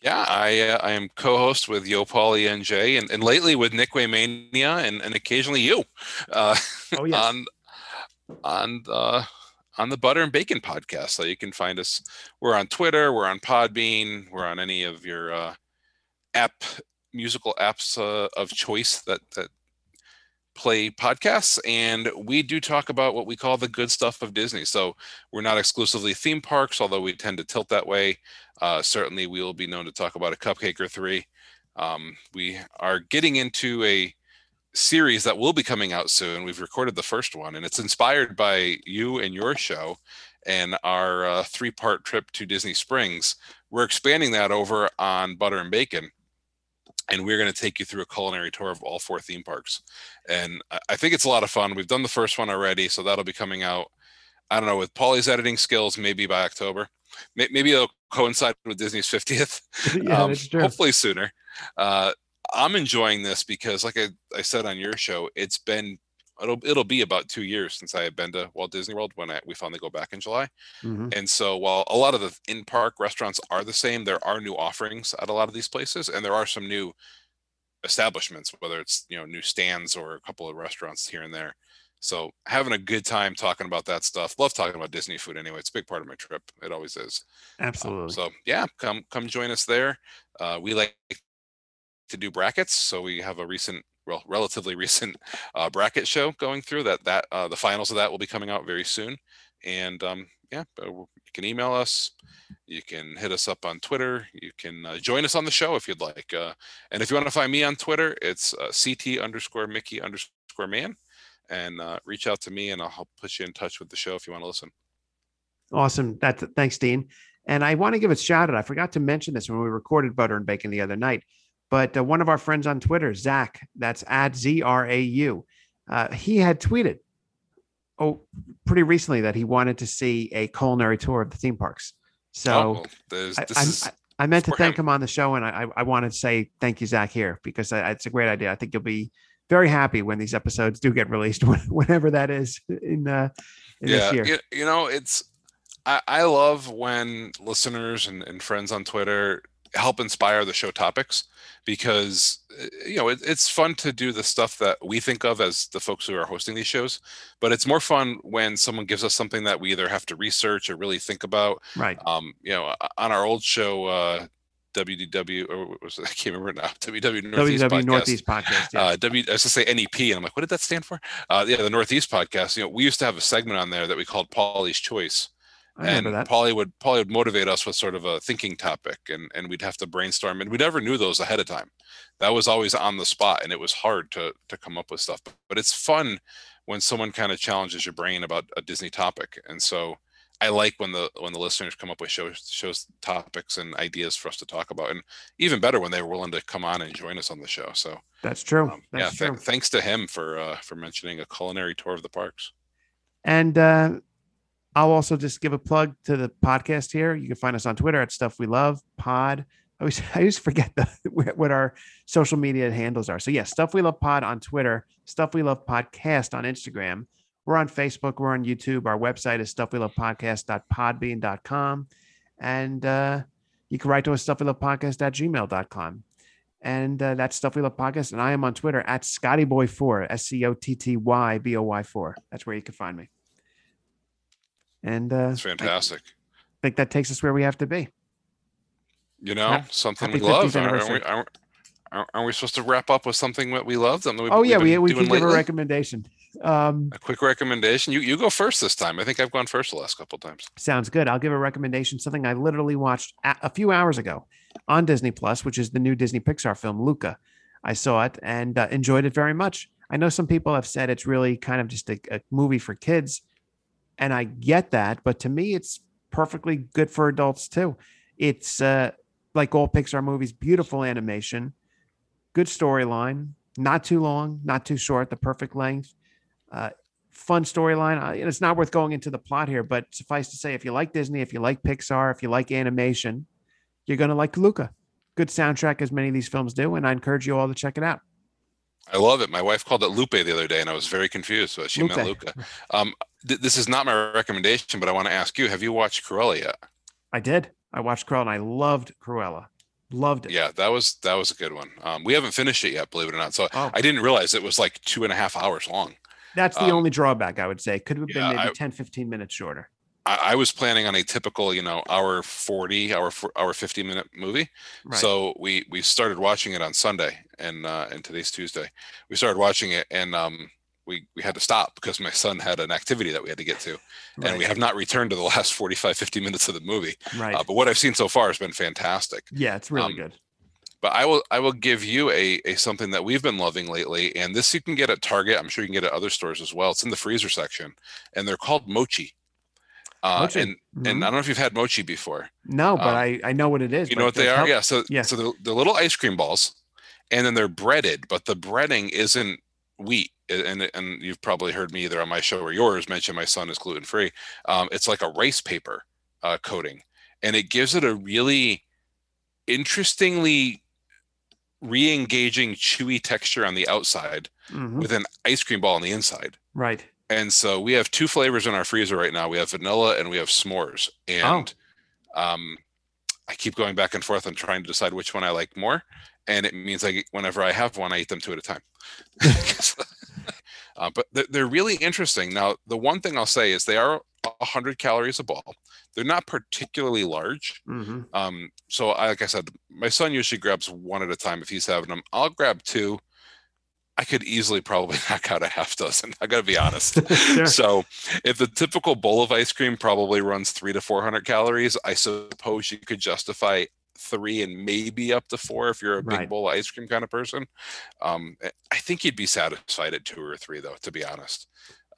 Yeah, I uh, I am co-host with Yo Paulie NJ and, and lately with Nick Mania and, and occasionally you uh, Oh yes. on on uh, on the Butter and Bacon podcast. So you can find us. We're on Twitter. We're on Podbean. We're on any of your uh, app musical apps uh, of choice that that play podcasts and we do talk about what we call the good stuff of disney. So we're not exclusively theme parks although we tend to tilt that way. Uh, certainly we will be known to talk about a cupcake or three. Um, we are getting into a series that will be coming out soon. We've recorded the first one and it's inspired by you and your show and our uh, three part trip to disney springs. We're expanding that over on butter and bacon and we're going to take you through a culinary tour of all four theme parks. And I- think it's a lot of fun. We've done the first one already so that'll be coming out i don't know with paulie's editing skills maybe by october. Maybe it'll coincide with disney's 50th yeah, um, hopefully sooner. Uh, i'm enjoying this because like I, I said on your show it's been it'll, it'll be about two years since i had been to walt disney world when I, we finally go back in july Mhm. and so while a lot of the in-park restaurants are the same, there are new offerings at a lot of these places, and there are some new establishments, whether it's you know new stands or a couple of restaurants here and there. So having a good time talking about that stuff. Love talking about Disney food anyway. It's a big part of my trip. It always is. Um, Absolutely. so yeah, come come join us there. Uh, we like to do brackets, so we have a recent, well, relatively recent uh, bracket show going through. That that uh, the finals of that will be coming out very soon. And um, yeah, uh, you can email us. You can hit us up on Twitter. You can uh, join us on the show if you'd like. Uh, and if you want to find me on Twitter, it's uh, CT underscore Mickey underscore man. And reach out to me, and I'll help put you in touch with the show if you want to listen. Awesome. That's thanks, Dean. And I want to give a shout out. I forgot to mention this when we recorded Butter and Bacon the other night, but uh, one of our friends on Twitter, Zach, that's at Z R A U, uh, he had tweeted, oh, pretty recently that he wanted to see a culinary tour of the theme parks. So Oh, I, this I- I- I meant to thank him. him on the show, and I, I wanted to say thank you, Zach, here because I, it's a great idea. I think you'll be very happy when these episodes do get released, whenever that is in, uh, in yeah, this year. you, you know, it's I, I love when listeners and, and friends on Twitter help inspire the show topics because uh, you know it, it's fun to do the stuff that we think of as the folks who are hosting these shows but it's more fun when someone gives us something that we either have to research or really think about Right. um you know on our old show uh wdw or was it? i can't remember now ww northeast WW podcast, Northeast podcast. Yeah. uh, W. I was gonna say NEP, and I'm like, what did that stand for? Uh, yeah, the Northeast podcast. You know, we used to have a segment on there that we called Polly's Choice, and that. Polly would Polly would motivate us with sort of a thinking topic, and and we'd have to brainstorm, and we never knew those ahead of time. That was always on the spot, and it was hard to to come up with stuff. But, but it's fun when someone kind of challenges your brain about a Disney topic, and so. I like when the when the listeners come up with shows shows topics and ideas for us to talk about, and even better when they were willing to come on and join us on the show. So That's true. um, That's yeah, th- true. thanks to him for uh, for mentioning a culinary tour of the parks. And uh, I'll also just give a plug to the podcast here. You can find us on Twitter at Stuff We Love Pod. I always, I always forget the what our social media handles are. So yeah, Stuff We Love Pod on Twitter, Stuff We Love Podcast on Instagram. We're on Facebook. We're on YouTube. Our website is stuffwelovepodcast.podbean.com. And uh, you can write to us stuffwelovepodcast at gmail.com. And uh, that's Stuff We Love Podcast. And I am on Twitter at ScottyBoy4, S C O T T Y B O Y 4. That's where you can find me. And uh, It's fantastic. I think that takes us where we have to be. You know, something happy we love. Aren't we, aren't, aren't- we supposed to wrap up with something that we love? Something Oh, yeah, we, we can give a recommendation. Um, A quick recommendation. You you go first this time. I think I've gone first the last couple times. sounds good. I'll give a recommendation, something I literally watched a, a few hours ago on Disney Plus, which is the new Disney Pixar film, Luca. I saw it and uh, enjoyed it very much. I know some people have said it's really kind of just a, a movie for kids, and I get that, but to me, it's perfectly good for adults too. It's uh, like all Pixar movies, beautiful animation, good storyline, not too long, not too short, the perfect length, uh, fun storyline. And it's not worth going into the plot here, but suffice to say, if you like Disney, if you like Pixar, if you like animation, you're going to like Luca. Good soundtrack, as many of these films do, and I encourage you all to check it out. I love it. My wife called it Lupe the other day, and I was very confused. But she meant Luca. Um, th- this is not my recommendation, but I want to ask you: Have you watched Cruella yet? I did. I watched Cruella, and I loved Cruella. Loved it. Yeah, that was that was a good one. Um, we haven't finished it yet, believe it or not. So Oh. I didn't realize it was like two and a half hours long. That's the Um, only drawback I would say. Could have been yeah, maybe I- 10, 15 minutes shorter. I, I was planning on a typical, you know, hour forty, hour four- hour fifty minute movie. Right. So we we started watching it on Sunday, and uh, and today's Tuesday. We started watching it, and um, we we had to stop because my son had an activity that we had to get to, right. and we have not returned to the last 45, 50 minutes of the movie. right. Uh, but what I've seen so far has been fantastic. yeah, it's really um, good. But I will I will give you a a something that we've been loving lately, and this you can get at Target. I'm sure you can get at other stores as well. It's in the freezer section, and they're called mochi. Uh, Mochi. And Mhm. and I don't know if you've had mochi before. no, but um, I, I know what it is. You know what they are? help- Yeah. So Yeah. so they're, they're little ice cream balls, and then they're breaded, but the breading isn't wheat. And and you've probably heard me either on my show or yours mention my son is gluten free. Um, it's like a rice paper uh, coating, and it gives it a really interestingly re-engaging chewy texture on the outside Mhm. with an ice cream ball on the inside. Right. And so we have two flavors in our freezer right now. We have vanilla and we have s'mores. And um, I keep going back and forth and trying to decide which one I like more. And it means like whenever I have one, I eat them two at a time. uh, but they're, they're really interesting. Now, the one thing I'll say is they are 100 calories a ball. They're not particularly large. hmm Um, so I, like I said, my son usually grabs one at a time if he's having them. I'll grab two. I could easily probably knock out a half dozen. I gotta be honest. Sure. So if the typical bowl of ice cream probably runs three to four hundred calories, I suppose you could justify three and maybe up to four if you're a big Right. bowl of ice cream kind of person. Um, I- I think you'd be satisfied at two or three though, to be honest.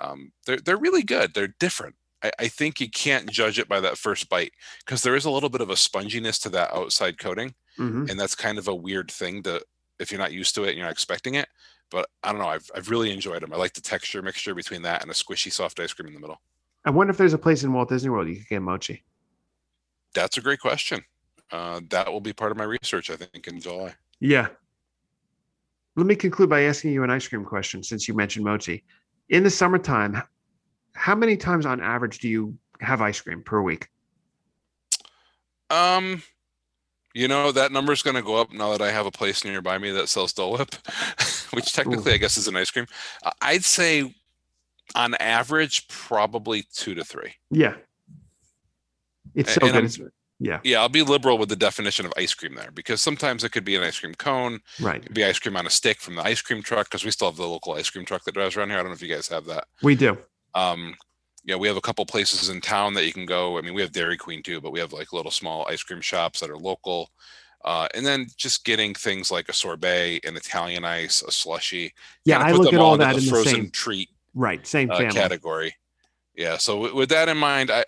Um, they're they're really good. They're different. I, I think you can't judge it by that first bite because there is a little bit of a sponginess to that outside coating, Mhm. and that's kind of a weird thing to if you're not used to it and you're not expecting it. But I don't know. I've I've really enjoyed them. I like the texture mixture between that and a squishy soft ice cream in the middle. I wonder if there's a place in Walt Disney World you could get mochi. That's a great question. Uh, that will be part of my research, I think, in July. Yeah. Let me conclude by asking you an ice cream question since you mentioned mochi. In the summertime, how many times on average do you have ice cream per week? Um, you know that number is going to go up now that I have a place nearby me that sells Dole Whip, which technically I guess is an ice cream. I'd say, on average, probably two to three. Yeah. It's so and good. Yeah, Yeah, I'll be liberal with the definition of ice cream there because sometimes it could be an ice cream cone, it right. could be ice cream on a stick from the ice cream truck because we still have the local ice cream truck that drives around here. I don't know if you guys have that. We do. Um, yeah, we have a couple places in town that you can go. I mean, we have Dairy Queen too, but we have like little small ice cream shops that are local. Uh, and then just getting things like a sorbet, an Italian ice, a slushy. Yeah, I put look them at all that in the frozen same treat right, same uh, family. category. Yeah. So with, with that in mind, I,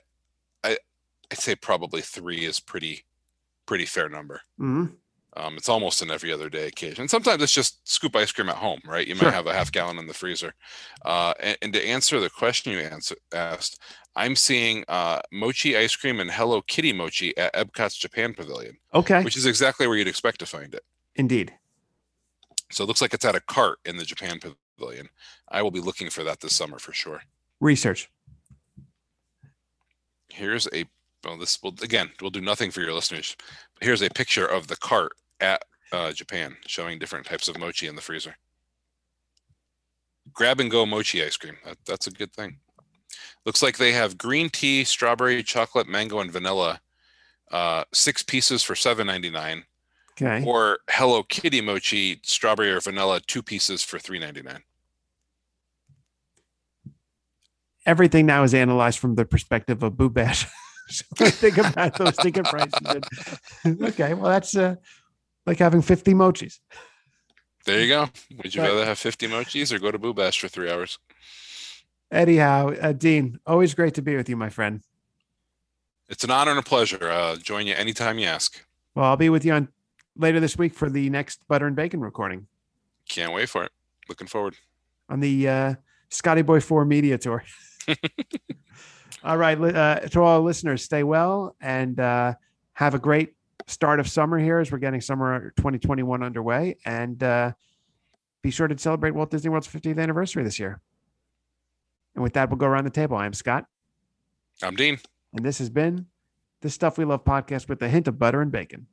I'd say probably three is pretty, pretty fair number. Mhm. Um, it's almost an every other day occasion. Sometimes it's just scoop ice cream at home, right? You Sure. might have a half gallon in the freezer. Uh, and, and to answer the question you answer, asked, I'm seeing uh, mochi ice cream and Hello Kitty mochi at Epcot's Japan Pavilion, Okay. which is exactly where you'd expect to find it. Indeed. So it looks like it's at a cart in the Japan Pavilion. I will be looking for that this summer for sure. Research. Here's a well, this will again, we'll do nothing for your listeners. But here's a picture of the cart at uh, Japan showing different types of mochi in the freezer. Grab and go mochi ice cream. That, that's a good thing. Looks like they have green tea, strawberry, chocolate, mango, and vanilla. Uh, six pieces for seven ninety nine, Okay. or Hello Kitty mochi, strawberry or vanilla, two pieces for three ninety nine. Everything now is analyzed from the perspective of Boo Bash. so I think about those ticket prices. and- okay. Well, that's uh, like having 50 mochis. There you go. Would you Right. rather have fifty mochis or go to Boo Bash for three hours? Anyhow, uh, Dean, always great to be with you, my friend. It's an honor and a pleasure. Uh, join you anytime you ask. Well, I'll be with you on later this week for the next butter and bacon recording Can't wait for it. Looking forward. on the uh, Scotty Boy 4 media tour. all right. Uh, to all our listeners, stay well and uh, have a great start of summer here as we're getting summer 2021 underway. And uh, be sure to celebrate Walt Disney World's 50th anniversary this year. And with that, we'll go around the table. I am Scott, I'm Dean. and this has been the Stuff We Love podcast with a hint of butter and bacon.